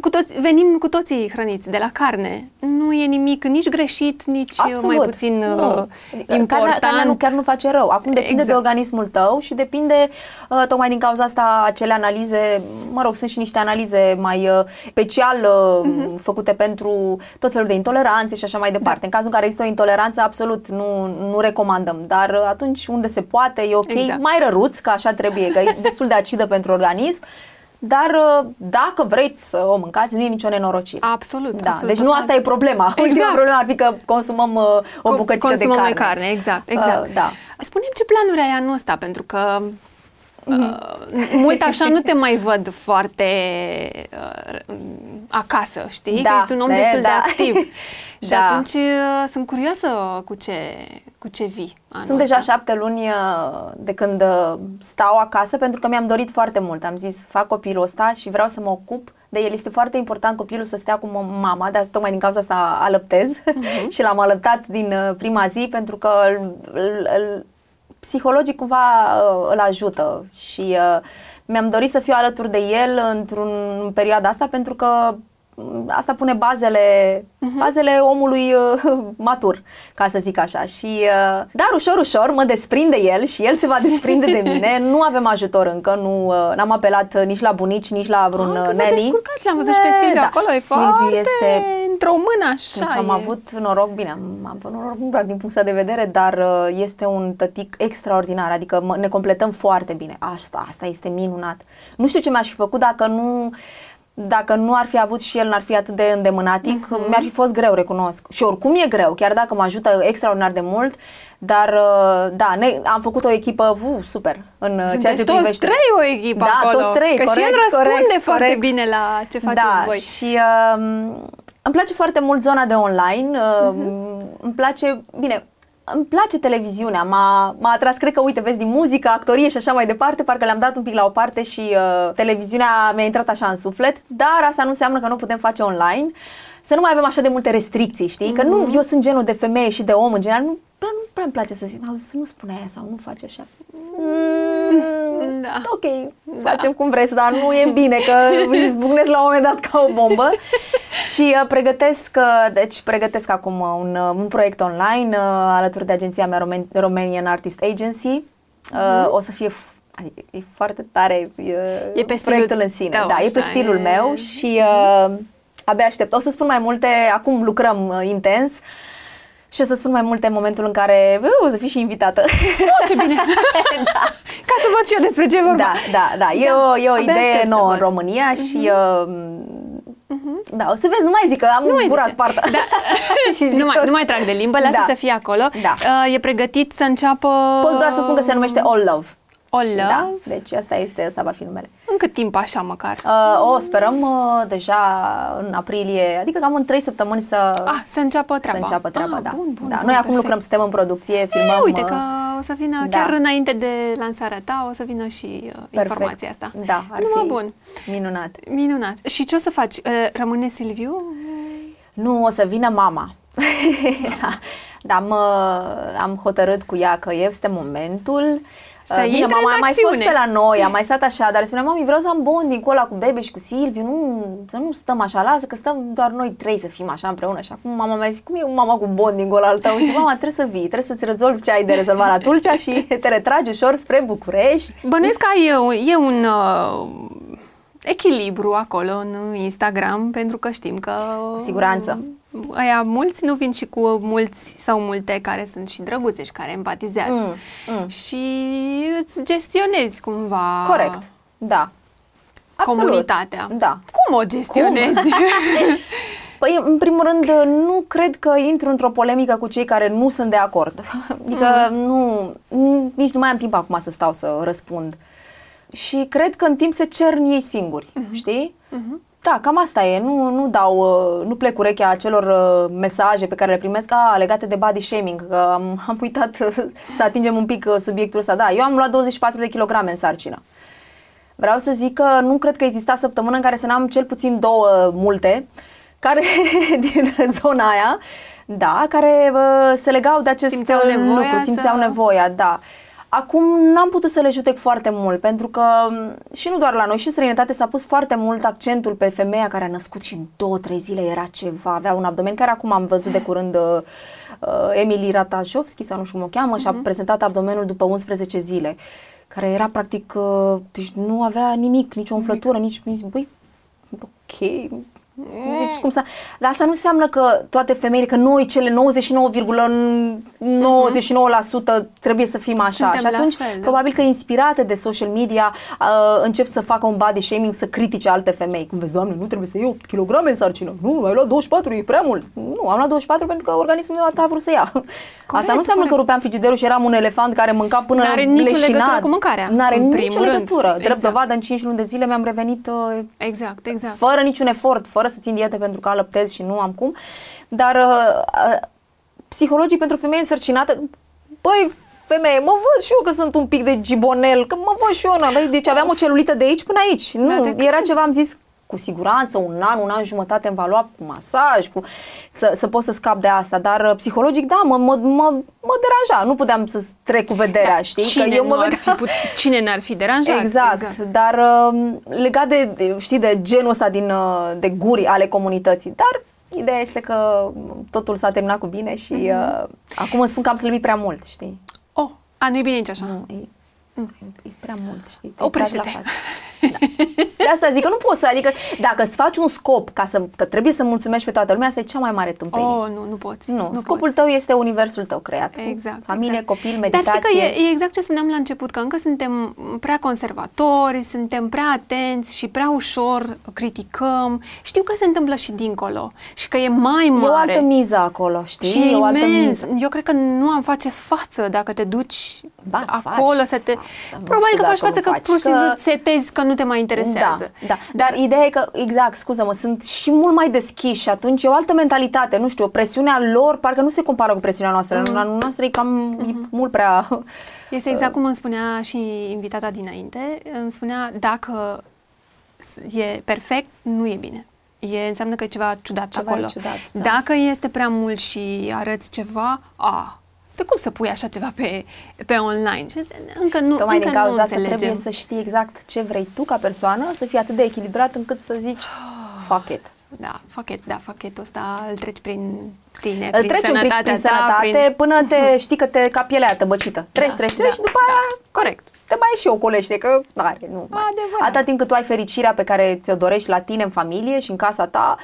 Cu toți, venim cu toții hrăniți de la carne. Nu e nimic nici greșit, nici Absolut. mai puțin nu. uh, Adică important. Carnea, carnea nu, chiar nu face rău. Acum depinde Exact. de organismul tău și depinde, uh, tocmai din cauza asta, acele analize, mă rog, sunt și niște analize mai uh, special uh, Mhm. făcute pentru tot felul de intoleranțe și așa mai departe. Da. În cazul în care există o intoleranță, absolut nu, nu recomandăm, dar uh, atunci unde se poate, e ok, Exact. mai răruț, că așa trebuie, că e destul de acidă [LAUGHS] pentru organism, dar uh, dacă vreți să o mâncați, nu e nicio nenorocire. Absolut, Da, absolut. deci nu total. asta e problema. Ultima Exact. problemă ar fi că consumăm uh, o Co- bucățică de consumăm carne. noi carne, exact, exact. Uh, da. Spune-mi ce planuri ai anul ăsta, pentru că uh, mult așa nu te mai văd foarte uh, acasă, știi? Da, că ești un om e, destul da. de activ. [LAUGHS] Și Da. atunci uh, sunt curioasă cu ce, cu ce vii anul Sunt deja ăsta. șapte luni uh, de când uh, stau acasă pentru că mi-am dorit foarte mult. Am zis, fac copilul ăsta și vreau să mă ocup de el. Este foarte important copilul să stea cu mă- mama, dar tocmai din cauza asta alăptez Mhm. [LAUGHS] și l-am alăptat din uh, prima zi pentru că îl, îl, îl, psihologic cumva uh, îl ajută și uh, mi-am dorit să fiu alături de el într-un în perioada asta pentru că mm, asta pune bazele, bazele omului uh, [LAUGHS] matur, ca să zic așa. Și, uh, dar ușor, ușor mă desprinde el și el se va desprinde de mine. [LAUGHS] Nu avem ajutor încă, nu uh, n-am apelat uh, nici la bunici, nici la vreun Ah, uh, că vă nanny. descurcați, l-am văzut și pe E, Silviu da, acolo, e Silviu foarte este într-o mână așa. deci am e. avut noroc, bine, am, am avut noroc nu doar din punct ăsta de vedere, dar uh, este un tătic extraordinar, adică mă, ne completăm foarte bine. Asta, asta este minunat. Nu știu ce mi-aș fi făcut dacă nu dacă nu ar fi avut și el, n-ar fi atât de îndemânatic, Mhm. mi-ar fi fost greu, recunosc. Și oricum e greu, chiar dacă mă ajută extraordinar de mult, dar uh, da, ne, am făcut o echipă uh, super în uh, ceea Sunteți ce toți privește. trei o echipă Da, acolo. toți trei, Că și corect, el răspunde corect, foarte corect. bine la ce faceți da, voi. și uh, îmi place foarte mult zona de online, uh, îmi place, bine, îmi place televiziunea, m-a, m-a atras, cred că, uite, vezi, din muzică, actorie și așa mai departe, parcă le-am dat un pic la o parte și uh, televiziunea mi-a intrat așa în suflet, dar asta nu înseamnă că nu putem face online, să nu mai avem așa de multe restricții, știi? Că nu, eu sunt genul de femeie și de om în general, nu prea, nu prea îmi place să zic, auzi, să nu spune aia sau nu face așa. Mm, Da. Ok, facem cum vreți, dar nu e bine că izbucnesc la un moment dat ca o bombă. Și uh, pregătesc, uh, deci pregătesc acum uh, un, uh, un proiect online uh, alături de agenția mea Roman- Romanian Artist Agency. Uh, O să fie f- adică e foarte tare uh, E pe stilul proiectul în sine. tău, da, e așa, pe stilul e- meu și uh, abia aștept. O să spun mai multe, acum lucrăm uh, intens și o să spun mai multe în momentul în care uh, o să fii și invitată. Oh, ce bine! [LAUGHS] [LAUGHS] Ca să văd și eu despre ce e vorba. Da, da, da. E, Da, o, e o abia idee aștept să nouă în văd. Mhm. România și... Uh, Da, o să vezi, nu mai zic că am Nu mai gura zice. spartă. Da. [LAUGHS] și zic nu, mai, tot. nu mai trag de limbă, lasă Da. să fie acolo. Da. Uh, e pregătit să înceapă... Poți doar să spun că se numește All Love. All Și Love? Da, deci asta este, asta va fi numele. În cât timp așa măcar? Uh, o, sperăm uh, deja în aprilie, adică cam în 3 săptămâni să, Ah, să înceapă să treaba. înceapă treaba, ah, da. Bun, bun, da. bun, Noi acum perfect. lucrăm, suntem în producție, filmăm. E, uite uh, că o să vină, da. chiar înainte de lansarea ta, o să vină și uh, informația asta. Da, ar Numai fi bun. minunat. Minunat. Și ce o să faci? Uh, Rămâne Silviu? Nu, o să vină mama. [LAUGHS] [LAUGHS] da, am, uh, am hotărât cu ea că este momentul. Să Uh, intre m-a mai, în mai fost acțiune. pe la noi, am mai stat așa, dar spuneam, mami, vreau să am bonding cu ăla, cu Bebe și cu Silviu, nu, să nu stăm așa, lasă că stăm doar noi trei să fim așa împreună. Și acum mama mea zice, cum e mama cu bonding ăla al tău? Zic, mama, trebuie să vii, trebuie să-ți rezolvi ce ai de rezolvat la Tulcea și te retragi ușor spre București. Bănuiesc că e, un- e un uh, echilibru acolo în Instagram, pentru că știm că... Cu siguranță. Aia mulți nu vin și cu mulți sau multe care sunt și drăguțe și care empatizează. Mm, mm. Și îți gestionezi cumva Corect, da. Absolut. comunitatea. Da. Cum o gestionezi? [LAUGHS] Păi, în primul rând, nu cred că intru într-o polemică cu cei care nu sunt de acord. [LAUGHS] Adică nu, nu, nici nu mai am timp acum să stau să răspund. Și cred că în timp se cern ei singuri, știi? Da, cam asta e. Nu, nu dau, uh, nu plec urechea acelor uh, mesaje pe care le primesc, a, legate de body shaming, că am, [LAUGHS] am uitat uh, să atingem un pic uh, subiectul ăsta. Da, eu am luat 24 de kilograme în sarcină. Vreau să zic că nu cred că exista săptămână în care să n-am cel puțin două multe care [LAUGHS] din zona aia, da, care uh, se legau de acest Simțeau uh, nevoia lucru, simțeau să- nevoia, da. Acum n-am putut să le judec foarte mult, pentru că m, și nu doar la noi, și în străinătate s-a pus foarte mult accentul pe femeia care a născut și în două, trei zile era ceva, avea un abdomen, care acum am văzut de curând uh, uh, Emily Ratajovski, sau nu știu cum o cheamă, și-a prezentat abdomenul după 11 zile, care era practic, uh, deci nu avea nimic, nicio umflătură, nici, nici băi, ok, deci, cum să... Dar asta nu înseamnă că toate femeile, că noi cele 99,99% trebuie să fim așa. Suntem și la atunci, fel, da. probabil că inspirate de social media, uh, încep să facă un body shaming, să critique alte femei. Cum vezi, doamne, nu trebuie să iei 8 kg în sarcină. Nu, ai luat 24, e prea mult. Nu, am luat 24 pentru că organismul meu a vrut să ia. [LAUGHS] asta nu înseamnă corect. că rupeam frigiderul și eram un elefant care mânca până N-are nicio leșinat. legătură cu mâncarea, N-are în nicio primul rând. legătură. Drept Exact. dovadă, în 5 luni de zile mi-am revenit uh, exact, exact. fără niciun efort, fără să țin diete pentru că alăptez și nu am cum. Dar uh, uh, psihologii pentru femei însărcinată, băi, femeie, mă văd și eu că sunt un pic de gibonel, că mă văd și eu, na, băi, deci aveam o celulită de aici până aici. Nu, te era cred. ceva, am zis, cu siguranță, un an, un an jumătate îmi va lua cu masaj, cu, să, să pot să scap de asta. Dar uh, psihologic, da, mă, mă, mă, mă deranja. Nu puteam să trec cu vederea, știi? Cine, că eu nu mă ar vedeam- fi put- cine n-ar fi deranjat? Exact, exact. dar uh, legat de, de, știi, de genul ăsta din, uh, de guri ale comunității, dar ideea este că totul s-a terminat cu bine și uh, acum îmi spun că am slăbit prea mult, știi? Oh, a, nu e bine nici așa. Nu, e, e prea mult, știi? Te Oprește-te. Tragi la față. Da. De asta zic că nu poți să, adică dacă îți faci un scop ca să, că trebuie să mulțumești pe toată lumea, asta e cea mai mare tâmpenie. Oh, nu, nu poți. nu, nu scopul poți. tău este universul tău creat. cu Exact. Familie, exact. copil, Dar meditație. știi că e, e exact ce spuneam la început, că încă suntem prea conservatori, suntem prea atenți și prea ușor criticăm. Știu că se întâmplă și dincolo și că e mai E mare. o altă miză acolo, știi? și e o altă imens. miză. Eu cred că nu am face față dacă te duci Ba, acolo faci să te... față. Nu Probabil știu că faci dacă față nu că faci, pur și că- simplu setezi că nu te mai interesează. Da, da. Dar ideea e că, exact, scuză-mă, sunt și mult mai deschiși și atunci e o altă mentalitate, nu știu, presiunea lor parcă nu se compară cu presiunea noastră. Mm. A noastră e cam e mult prea... Este exact cum îmi spunea și invitata dinainte. Îmi spunea dacă s- e perfect, nu e bine. E, înseamnă că e ceva ciudat Ceva acolo. e ciudat, da. Dacă este prea mult și arăți ceva, a, de cum să pui așa ceva pe, pe online? Și încă nu, Tocmai încă din cauza nu asta înțelegem. trebuie să știi exact ce vrei tu ca persoană, să fii atât de echilibrat încât să zici fuck it. Da, fachet, da, fachetul ăsta îl treci prin tine, Îl prin treci un pic sănătatea prin ta, sănătate prin... până te [LAUGHS] știi că te ca pielea tăbăcită. Treci, Da, treci, da, treci și după aia Corect. te mai și ocolește, că are, nu mai. Adevărat. Atâta timp cât tu ai fericirea pe care ți-o dorești la tine în familie și în casa ta,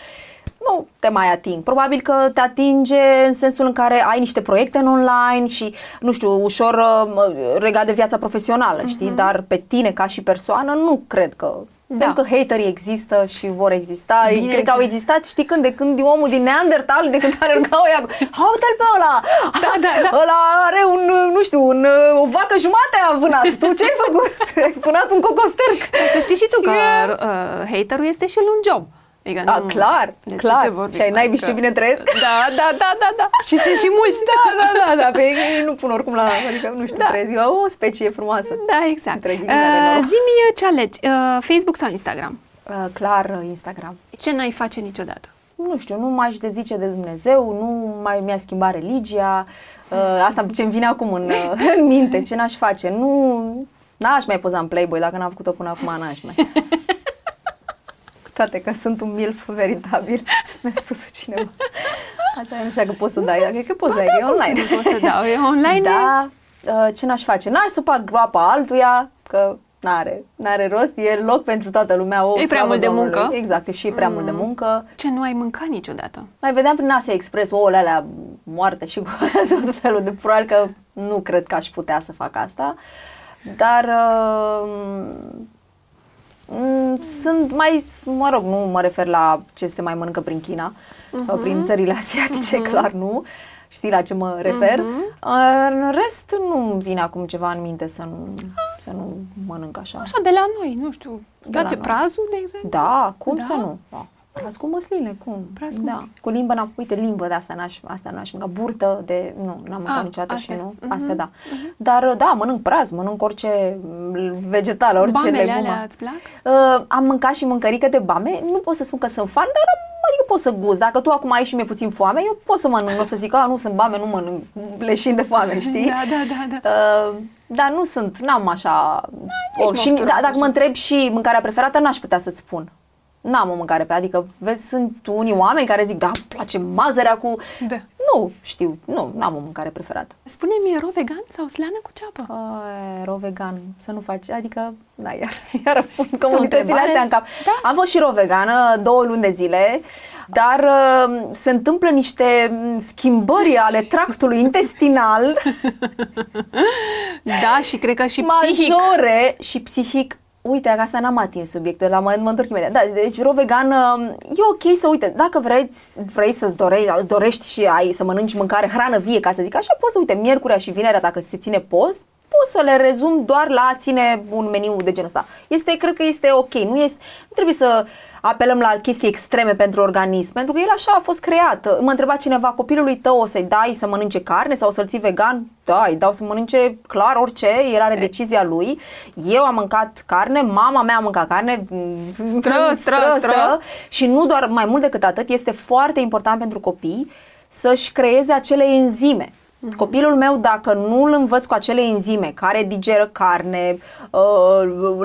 nu te mai ating. Probabil că te atinge în sensul în care ai niște proiecte în online și, nu știu, ușor uh, regat de viața profesională, știi? Dar pe tine ca și persoană nu cred că... Mhm. Da. Pentru că haterii există și vor exista. Bineînțeles. Cred că au existat, știi când, de când omul din Neandertal, de când alergau ea, uite-l pe ăla! Da, da, da. Ăla are un, nu știu, un, o vacă jumate a vânat. Tu ce ai făcut? [LAUGHS] ai vânat un cocosterc. Să știi și tu că uh, haterul este și el un job. Adică A, nu, clar, despre clar. ce vorbim, Și ai naibii și ce adică- bine trăiesc. Da, da, da, da, da. Și sunt și mulți. Da, da, da, da, pe ei nu pun oricum la, adică nu știu, Da. trăiesc eu, o specie frumoasă. Da, exact. Între ghilimele de Uh, noroc. zi-mi ce alegi, uh, Facebook sau Instagram? Uh, clar, uh, Instagram. Ce n-ai face niciodată? nu știu, nu m-aș dezice de Dumnezeu, nu mai mi-a schimbat religia, uh, asta ce-mi vine acum în, uh, [LAUGHS] în minte, ce n-aș face, nu, n-aș mai poza în Playboy, dacă n-am făcut-o până acum, n-aș mai. [LAUGHS] Cu toate că sunt un milf veritabil, [LAUGHS] mi-a spus cineva. Asta nu știu dacă poți să dai, dacă că poți să dai, e online. Nu pot să dau, e online. Da, uh, ce n-aș face? N-aș supa groapa altuia, că N-are, n-are rost, e loc pentru toată lumea. O, e prea mult de Domnului. muncă. Exact, e și prea mm. mult de muncă. Ce nu ai mâncat niciodată? Mai vedeam prin Asia Express ouăle alea moarte și cu [LAUGHS] tot felul de probabil că nu cred că aș putea să fac asta. Dar uh, sunt mai, mă rog, nu mă refer la ce se mai mănâncă prin China uh-huh. sau prin țările asiatice, uh-huh. clar nu. Uh, Știi la ce mă refer? Uh-huh. În rest, nu vine acum ceva în minte să nu, să nu mănânc așa. Așa, de la noi, nu știu. Place prazul, de exemplu? Da, cum da? să nu? Da. Praz cu măsline, cum? Praz cu da. Cu limbă, n-am, uite, limbă de asta n-aș, asta n-aș mânca. Burtă de, nu, n-am mâncat Ah, niciodată astea. și nu. Mhm, Astea, da. mhm. Dar, da, mănânc praz, mănânc orice vegetală, orice Bamele legumă. alea îți plac? Uh, am mâncat și mâncărică de bame. Nu pot să spun că sunt fan, dar am, adică pot să gust. Dacă tu acum ai și mi-e puțin foame, eu pot să mănânc. Nu o să zic, a, nu sunt bame, nu mănânc, leșin de foame, [LAUGHS] știi? Da, da, da, da. Uh, dar nu sunt, n-am așa... nici o, și mofturoasă da, dacă așa. mă întreb și mâncarea preferată, n-aș putea să-ți spun. N-am o mâncare pe, adică vezi, sunt unii oameni care zic, da, îmi place mazărea cu... Da. Nu știu, nu, n-am o mâncare preferată. Spune-mi, ro vegan sau slană cu ceapă? Ai, ro vegan, să nu faci, adică, da, iar, [LAUGHS] iar pun comunitățile întrebare. astea în cap. Da. Am fost și ro vegană două luni de zile, dar uh, se întâmplă niște mm, schimbări ale tractului intestinal [LAUGHS] Da, și cred că și psihic. majore și psihic. Uite, că asta n-am atins subiectul, la mă, mă întorc imediat. Da, deci ro vegan uh, e ok să uite, dacă vreți, vrei să-ți dorești, dorești și ai să mănânci mâncare, hrană vie, ca să zic așa, poți să uite, miercurea și vinerea, dacă se ține post, poți să le rezum doar la a ține un meniu de genul ăsta. Este, cred că este ok, nu, este, nu trebuie să apelăm la chestii extreme pentru organism, pentru că el așa a fost creat. Mă întreba cineva, copilului tău o să-i dai să mănânce carne sau să-l ții vegan? Da, îi dau să mănânce clar orice, el are decizia lui. Eu am mâncat carne, mama mea a mâncat carne, Stră, stră, stră. și nu doar mai mult decât atât, este foarte important pentru copii să-și creeze acele enzime. Mhm. Copilul meu, dacă nu îl învăț cu acele enzime care digeră carne, uh,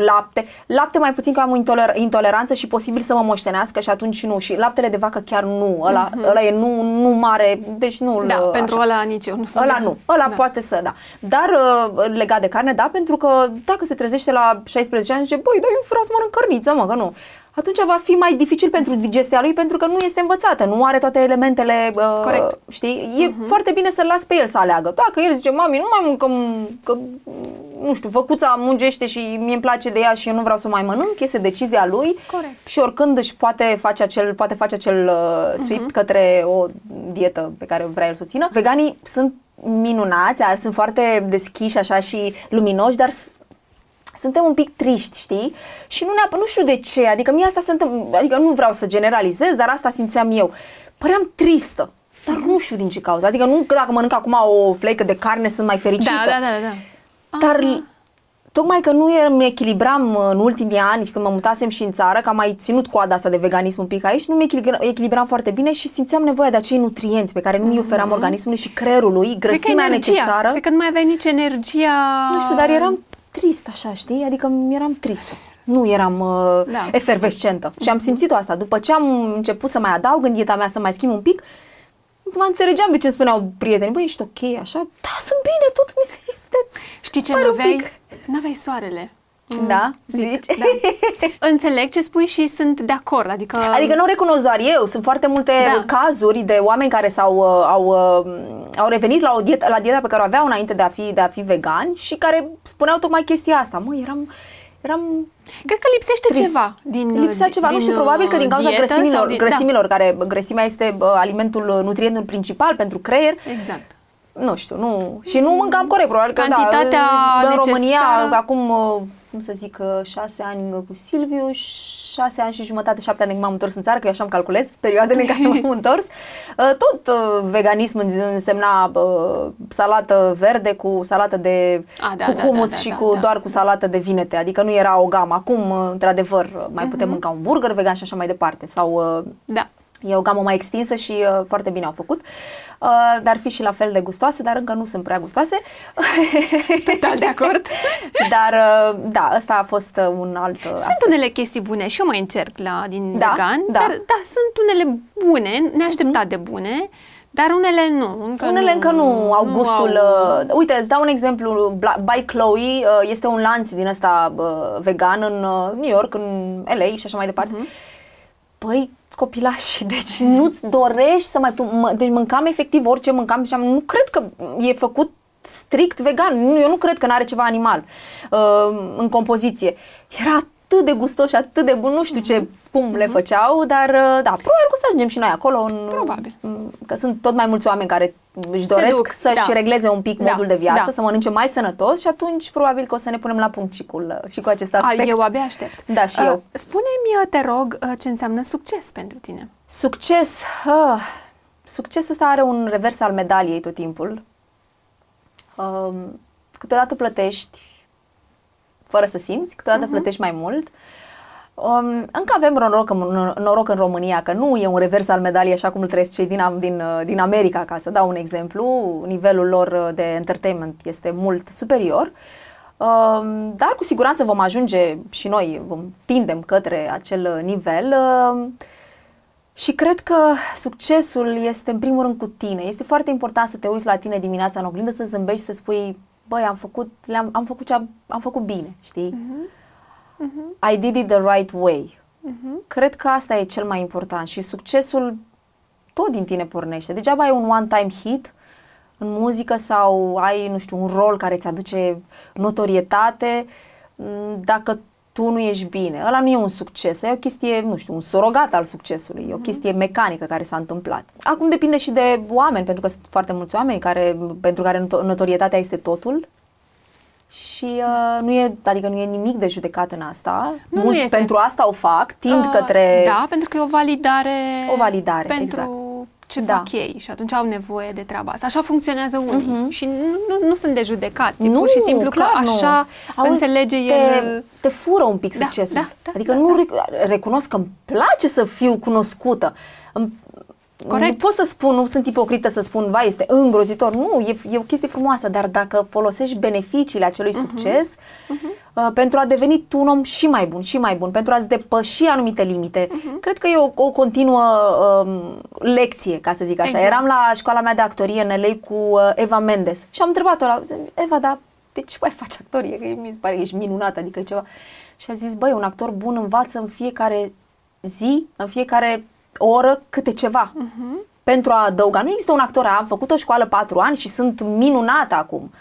lapte, lapte mai puțin că am o intoler- intoleranță și posibil să mă moștenească și atunci nu. Și laptele de vacă chiar nu. Ăla, ăla e nu, nu mare, deci nu Mhm. Da, așa. pentru ăla nici eu nu sunt. Ăla nu, ăla da. poate să, da. Dar uh, legat de carne, da, pentru că dacă se trezește la 16 ani, zice, băi, dar eu vreau să mănânc cărniță, mă, că nu. Atunci va fi mai dificil pentru digestia lui pentru că nu este învățată, nu are toate elementele, uh, Corect. știi? E foarte bine să-l las pe el să aleagă. Dacă el zice, mami, nu mai mâncăm, că, nu știu, făcuța mungește și mie îmi place de ea și eu nu vreau să o mai mănânc, este decizia lui. Corect. Și oricând își poate face acel, poate face acel uh, sweep către o dietă pe care vrea el să o țină. Veganii sunt minunați, ar, sunt foarte deschiși așa și luminoși, dar s- suntem un pic triști, știi? Și nu, neapă, nu știu de ce, adică mie asta se întâmplă, adică nu vreau să generalizez, dar asta simțeam eu. Păream tristă, dar nu știu din ce cauză. Adică nu că dacă mănânc acum o flecă de carne sunt mai fericită. Da, da, da, da. Dar Ah. tocmai că nu îmi echilibram uh, în ultimii ani, când mă mutasem și în țară, că am mai ținut coada asta de veganism un pic aici, nu mi echilibram, echilibram foarte bine și simțeam nevoia de acei nutrienți pe care nu mi oferam organismului și creierului, Cred că grăsimea energia. necesară. Cred că nu mai aveai nici energia... Nu știu, dar eram trist așa, știi? Adică eram tristă. Nu eram uh, Da. efervescentă. Și am simțit-o asta. După ce am început să mai adaug în dieta mea, să mai schimb un pic, mă înțelegeam de ce îmi spuneau prietenii, băi, ești ok, așa? Da, sunt bine, tot mi se... Știi ce, Pare un n-aveai, pic. n-aveai soarele. Da, Zic, zici? da. [LAUGHS] Înțeleg ce spui și sunt de acord. Adică, Adică nu o recunosc doar eu, sunt foarte multe Da. cazuri de oameni care s-au, uh, au, uh, au revenit la, o dietă, la dieta pe care o aveau înainte de a fi, de a fi vegan și care spuneau tocmai chestia asta. Mă, eram, eram cred că lipsește trist. ceva din Lipsea ceva, din, nu știu, probabil că din cauza dietă grăsimilor, sau din- grăsimilor care grăsimea este bă, alimentul, nutrientul principal pentru creier. Da, exact. Nu știu, nu. Și nu mâncam corect, probabil că Cantitatea da, în România, necesară. acum, uh, cum să zic, uh, șase ani cu Silviu, șase ani și jumătate, șapte ani de când m-am întors în țară, că eu așa îmi calculez perioadele în care m-am [LAUGHS] întors. Uh, Tot uh, veganism însemna uh, salată verde cu salată de A, da, cu da, hummus da, da, și da, cu da. doar cu salată de vinete, adică nu era o gamă. Acum, uh, într-adevăr, mai Mhm. putem mânca un burger vegan și așa mai departe. Sau uh, Da. E o gamă mai extinsă și uh, foarte bine au făcut, uh, dar fi și la fel de gustoase, dar încă nu sunt prea gustoase. [LAUGHS] Total de acord. dar uh, da, ăsta a fost uh, un alt uh, Sunt aspect. unele chestii bune și eu mai încerc la din Da, vegan, da. dar da, sunt unele bune, neașteptat de bune, dar unele nu. Încă Unele nu, încă nu au gustul. au- Uh, uite, îți dau un exemplu. Bla- By Chloe uh, este un lanț din ăsta uh, vegan în uh, New York, în LA și așa mai departe. Mhm. Păi, copilași, [LAUGHS] deci nu-ți dorești să mai... Tu, mă, deci mâncam efectiv orice mâncam și am, nu cred că e făcut strict vegan. Nu, eu nu cred că n-are ceva animal uh, în compoziție. Era atât de gustos și atât de bun, nu știu ce, cum le făceau, dar uh, da, probabil că o să ajungem și noi acolo. În, Probabil. în- Că sunt tot mai mulți oameni care își doresc duc, să-și da. regleze un pic Da, modul de viață, da. să mănânce mai sănătos și atunci probabil că o să ne punem la punct și cu, și cu acest A, aspect. eu abia aștept. Da, și Uh, eu. Spune-mi, te rog, uh, ce înseamnă succes pentru tine. Succes. Ah, succesul ăsta are un revers al medaliei tot timpul. Um, câteodată plătești fără să simți, câteodată Mhm. plătești mai mult. Um, încă avem noroc în, noroc în România că nu e un revers al medaliei așa cum îl trăiesc cei din, Am- din, uh, din America, ca să dau un exemplu. Nivelul lor uh, de entertainment este mult superior. Um, dar cu siguranță vom ajunge și noi, vom tindem către acel uh, nivel. Um, și cred că succesul este în primul rând cu tine. Este foarte important să te uiți la tine dimineața în oglindă, să zâmbești, să spui, băi, am făcut, le-am, am făcut, ce-am, am făcut bine, știi? I did it the right way. Cred că asta e cel mai important și succesul tot din tine pornește. Degeaba ai un one-time hit în muzică sau ai, nu știu, un rol care îți aduce notorietate m, dacă tu nu ești bine. Ăla nu e un succes, e o chestie, nu știu, un surogat al succesului, e o chestie mecanică care s-a întâmplat. Acum depinde și de oameni, pentru că sunt foarte mulți oameni care, pentru care noto- notorietatea este totul și uh, nu e, adică nu e nimic de judecat în asta. Nu, nu Mulți este. pentru asta o fac, tind Uh, către Da, pentru că e o validare... O validare, Pentru exact. ce Da. fac ei și atunci au nevoie de treaba asta. Așa funcționează unii și nu, nu, nu sunt de judecat. E pur și simplu clar că nu. așa Auzi, înțelege te, el... Te fură un pic Da, succesul. da, da, adică da, nu da. rec- recunosc că îmi place să fiu cunoscută. Îmi, Corect. Nu pot să spun, nu sunt ipocrită să spun, vai, este îngrozitor. Nu, e, e o chestie frumoasă, dar dacă folosești beneficiile acelui Mhm. succes uh, pentru a deveni tu un om și mai bun, și mai bun, pentru a-ți depăși anumite limite, Mhm. cred că e o, o continuă um, lecție, ca să zic așa. Exact. Eram la școala mea de actorie în LA cu uh, Eva Mendes și am întrebat-o la Eva, dar de ce mai faci actorie? Că mi se pare că ești minunată, adică e ceva. Și a zis, băi, un actor bun învață în fiecare zi, în fiecare oră câte ceva. Pentru a adăuga. Nu există un actor, am făcut o școală patru ani și sunt minunată acum.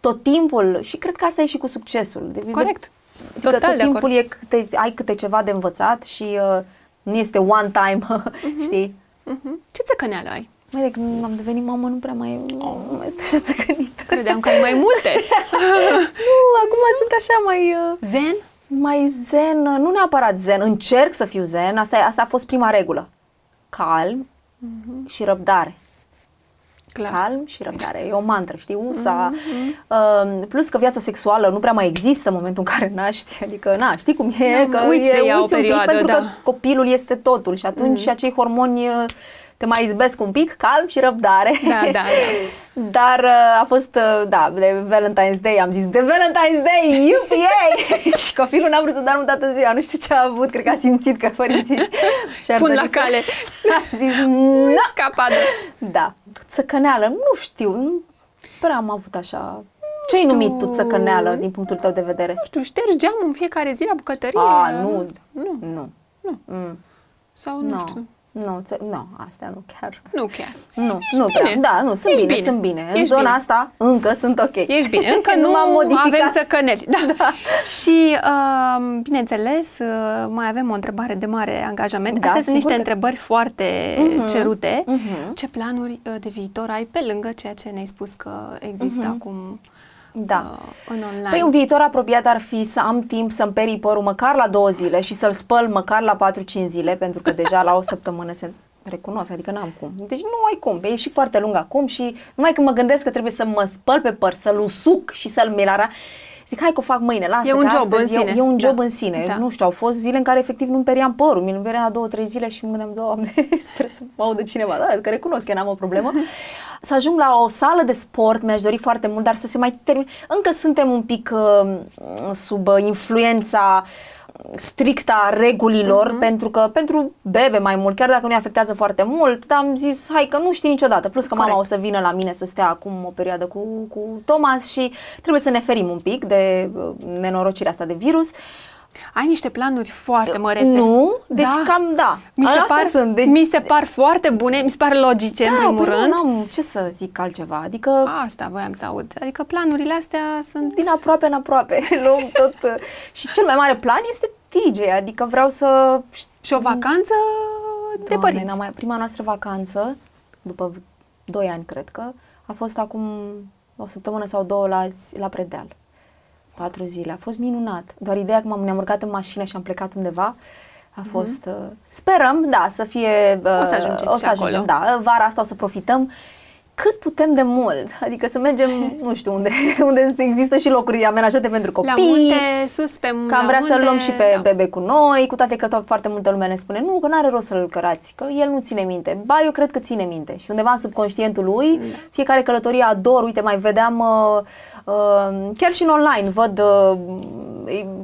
Tot timpul, și cred că asta e și cu succesul. De, Corect. De, Total că tot de timpul acord. e câte, ai câte ceva de învățat și uh, nu este one time, [LAUGHS] știi? Mhm. Ce țăcăneală ai? Mai de când am devenit mamă, nu prea mai, nu mai este așa țăcănită. Credeam că ai mai multe. [LAUGHS] Nu, acum sunt așa mai... Uh, Zen? mai zen, nu neapărat zen, încerc să fiu zen, asta, e, asta a fost prima regulă. Calm și răbdare. Clar. Calm și răbdare. E o mantră, știi, USA. Uh, plus că viața sexuală nu prea mai există în momentul în care naști. [LAUGHS] Adică, na, știi cum e, Da, că uiți e, de ea o uiți un pic perioadă, pentru da. că copilul este totul și atunci și acei hormoni uh, te mai izbesc un pic, calm și răbdare. Da, da, da. [LAUGHS] Dar uh, a fost, uh, da, de Valentine's Day, am zis, de Valentine's Day, UPA! [LAUGHS] și copilul n-a vrut să doarmă toată ziua, nu știu ce a avut, cred că a simțit că părinții [LAUGHS] și-ar Pun dori la să- cale. a zis, nu! Scapadă. Da, țăcăneală, nu știu, nu prea am avut așa... Ce-ai știu. numit tu țăcăneală din punctul tău de vedere? Nu știu, ștergi geamul în fiecare zi la bucătărie? A, nu, Nu. nu, Nu. Mm, Sau nu, nu, știu. Nu, ță- nu, astea nu chiar. Nu chiar. Nu, Ești nu bine. prea. Da, nu, sunt Ești bine, bine. sunt bine. În Ești zona bine. asta încă sunt ok. Ești bine, [LAUGHS] încă nu, m-am modificat. avem țăcăneli. Da. da. Și, uh, bineînțeles, uh, mai avem o întrebare de mare angajament. Da, Astea sunt sigur niște că- întrebări foarte cerute. Mhm. Ce planuri uh, de viitor ai pe lângă ceea ce ne-ai spus că există acum Da. uh, în online? Păi un viitor apropiat ar fi să am timp să-mi perii părul măcar la două zile și să-l spăl măcar la 4-5 zile, pentru că deja la o săptămână se recunosc, adică n-am cum. Deci nu ai cum, e și foarte lung acum și numai când mă gândesc că trebuie să mă spăl pe păr, să-l usuc și să-l melara, zic, hai că o fac mâine, lasă E un că job astăzi în e, sine. e un job Da. în sine. Da. Nu știu, au fost zile în care efectiv nu-mi periam părul, mi-l periam la două, trei zile și mă gândeam, doamne, [LAUGHS] sper să mă audă cineva, da, că recunosc că n-am o problemă. [LAUGHS] să ajung la o sală de sport, mi-aș dori foarte mult, dar să se mai termine. Încă suntem un pic uh, sub uh, influența strictă a regulilor, Mhm. pentru că pentru bebe mai mult, chiar dacă nu-i afectează foarte mult, dar am zis, hai că nu știi niciodată. Plus că mama o Corect. să vină la mine să stea acum o perioadă cu, cu Thomas și trebuie să ne ferim un pic de uh, nenorocirea asta de virus. Ai niște planuri foarte mărețe. Nu, deci Da. cam da. Mi se, Astea par, sunt. Deci, mi se par foarte bune, mi se par logice în da, primul păi rând. nu, n-am ce să zic altceva. Adică Asta voiam să aud. Adică planurile astea sunt... din aproape în aproape. [LAUGHS] Luăm tot. uh, Și cel mai mare plan este TJ, adică vreau să... Și o vacanță de Doamne, părinți. n-am mai, prima noastră vacanță, după 2 ani cred că, a fost acum o săptămână sau două la, la Predeal. Patru zile. A fost minunat. Doar ideea că m-am ne-am urcat în mașină și am plecat undeva a fost... Uh, sperăm, da, să fie... Uh, Mhm. O să ajungeți o și să ajungem, acolo. da. Vara asta o să profităm cât putem de mult. Adică să mergem, [LAUGHS] nu știu, unde, unde există și locuri amenajate pentru copii. La munte, sus pe Că am la vrea să-l munte, luăm și pe da. bebe cu noi, cu toate că to- foarte multă lume ne spune nu, că n-are rost să-l cărați, că el nu ține minte. Ba, eu cred că ține minte. Și undeva în subconștientul lui, Da. fiecare călătorie ador. Uite, mai vedeam uh, uh, chiar și în online, văd uh,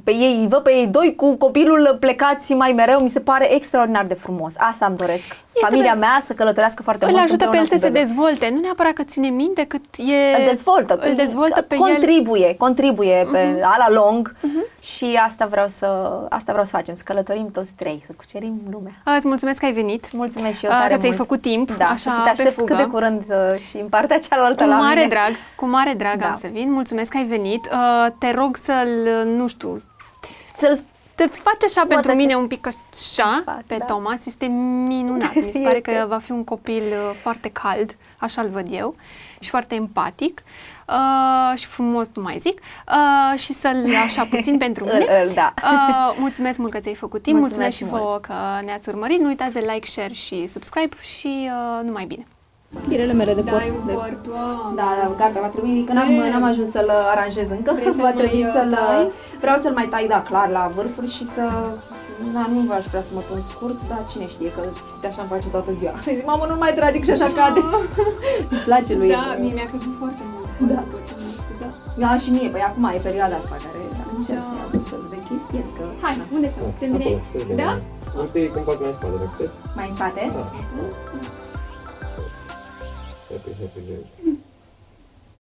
pe ei, îi văd pe ei doi cu copilul plecați mai mereu, mi se pare extraordinar de frumos. Asta îmi doresc. Familia ver- mea să călătorească foarte Îl mult ajută pe împreună el să cu se bebe. dezvolte, nu neapărat că ține minte, cât e... Îl dezvoltă. Îl dezvoltă pe el. Mhm. contribuie, contribuie pe ala lung și asta vreau să asta vreau să facem, să călătorim toți trei, să cucerim lumea. Îți mulțumesc că ai venit. Mulțumesc și eu Ah, tare că ți-ai mult. făcut timp, da, așa, și să te pe aștept fugă. cât de curând uh, și în partea cealaltă Cu la mare mine. drag, cu mare drag Da. am să vin. Mulțumesc că ai venit. Uh, te rog să-l, nu știu, Să-l te faci așa pentru acest- mine un pic așa Fac, pe da. Thomas. Este minunat. Mi se pare Este. că va fi un copil uh, foarte cald, așa-l văd eu, și foarte empatic. Uh, și frumos, nu mai zic, uh, și să-l așa [LAUGHS] puțin pentru mine. Îl- îl, da. Uh, mulțumesc mult că ți-ai făcut timp, mulțumesc, Mulțumesc și mult. vouă că ne-ați urmărit. Nu uitați de like, share și subscribe și uh, numai bine. Firele mele de Da, păr. ai un de- păr, doamne. Da, da, gata, va trebui, că n-am, Vrei? n-am ajuns să-l aranjez încă, Vrei să-l [LAUGHS] va mai, trebui uh, să-l, tai? vreau să-l mai tai, da, clar, la vârfuri și să, da, nu v-aș vrea să mă tun scurt, dar cine știe că de așa îmi face toată ziua. [LAUGHS] Zic, mamă, nu mai trage că și așa cade. [LAUGHS] Îmi place lui. Da, mie mi-a plăcut foarte mult Da. după ce am născut, da. Da, și mie, păi acum e perioada asta care da, încerc Da. să iau tot felul de chestii, adică... Hai, unde stăm? Termină aici? Da? Uite, cum fac mai în spate, dacă puteți. Mai în spate? Da. Sempre.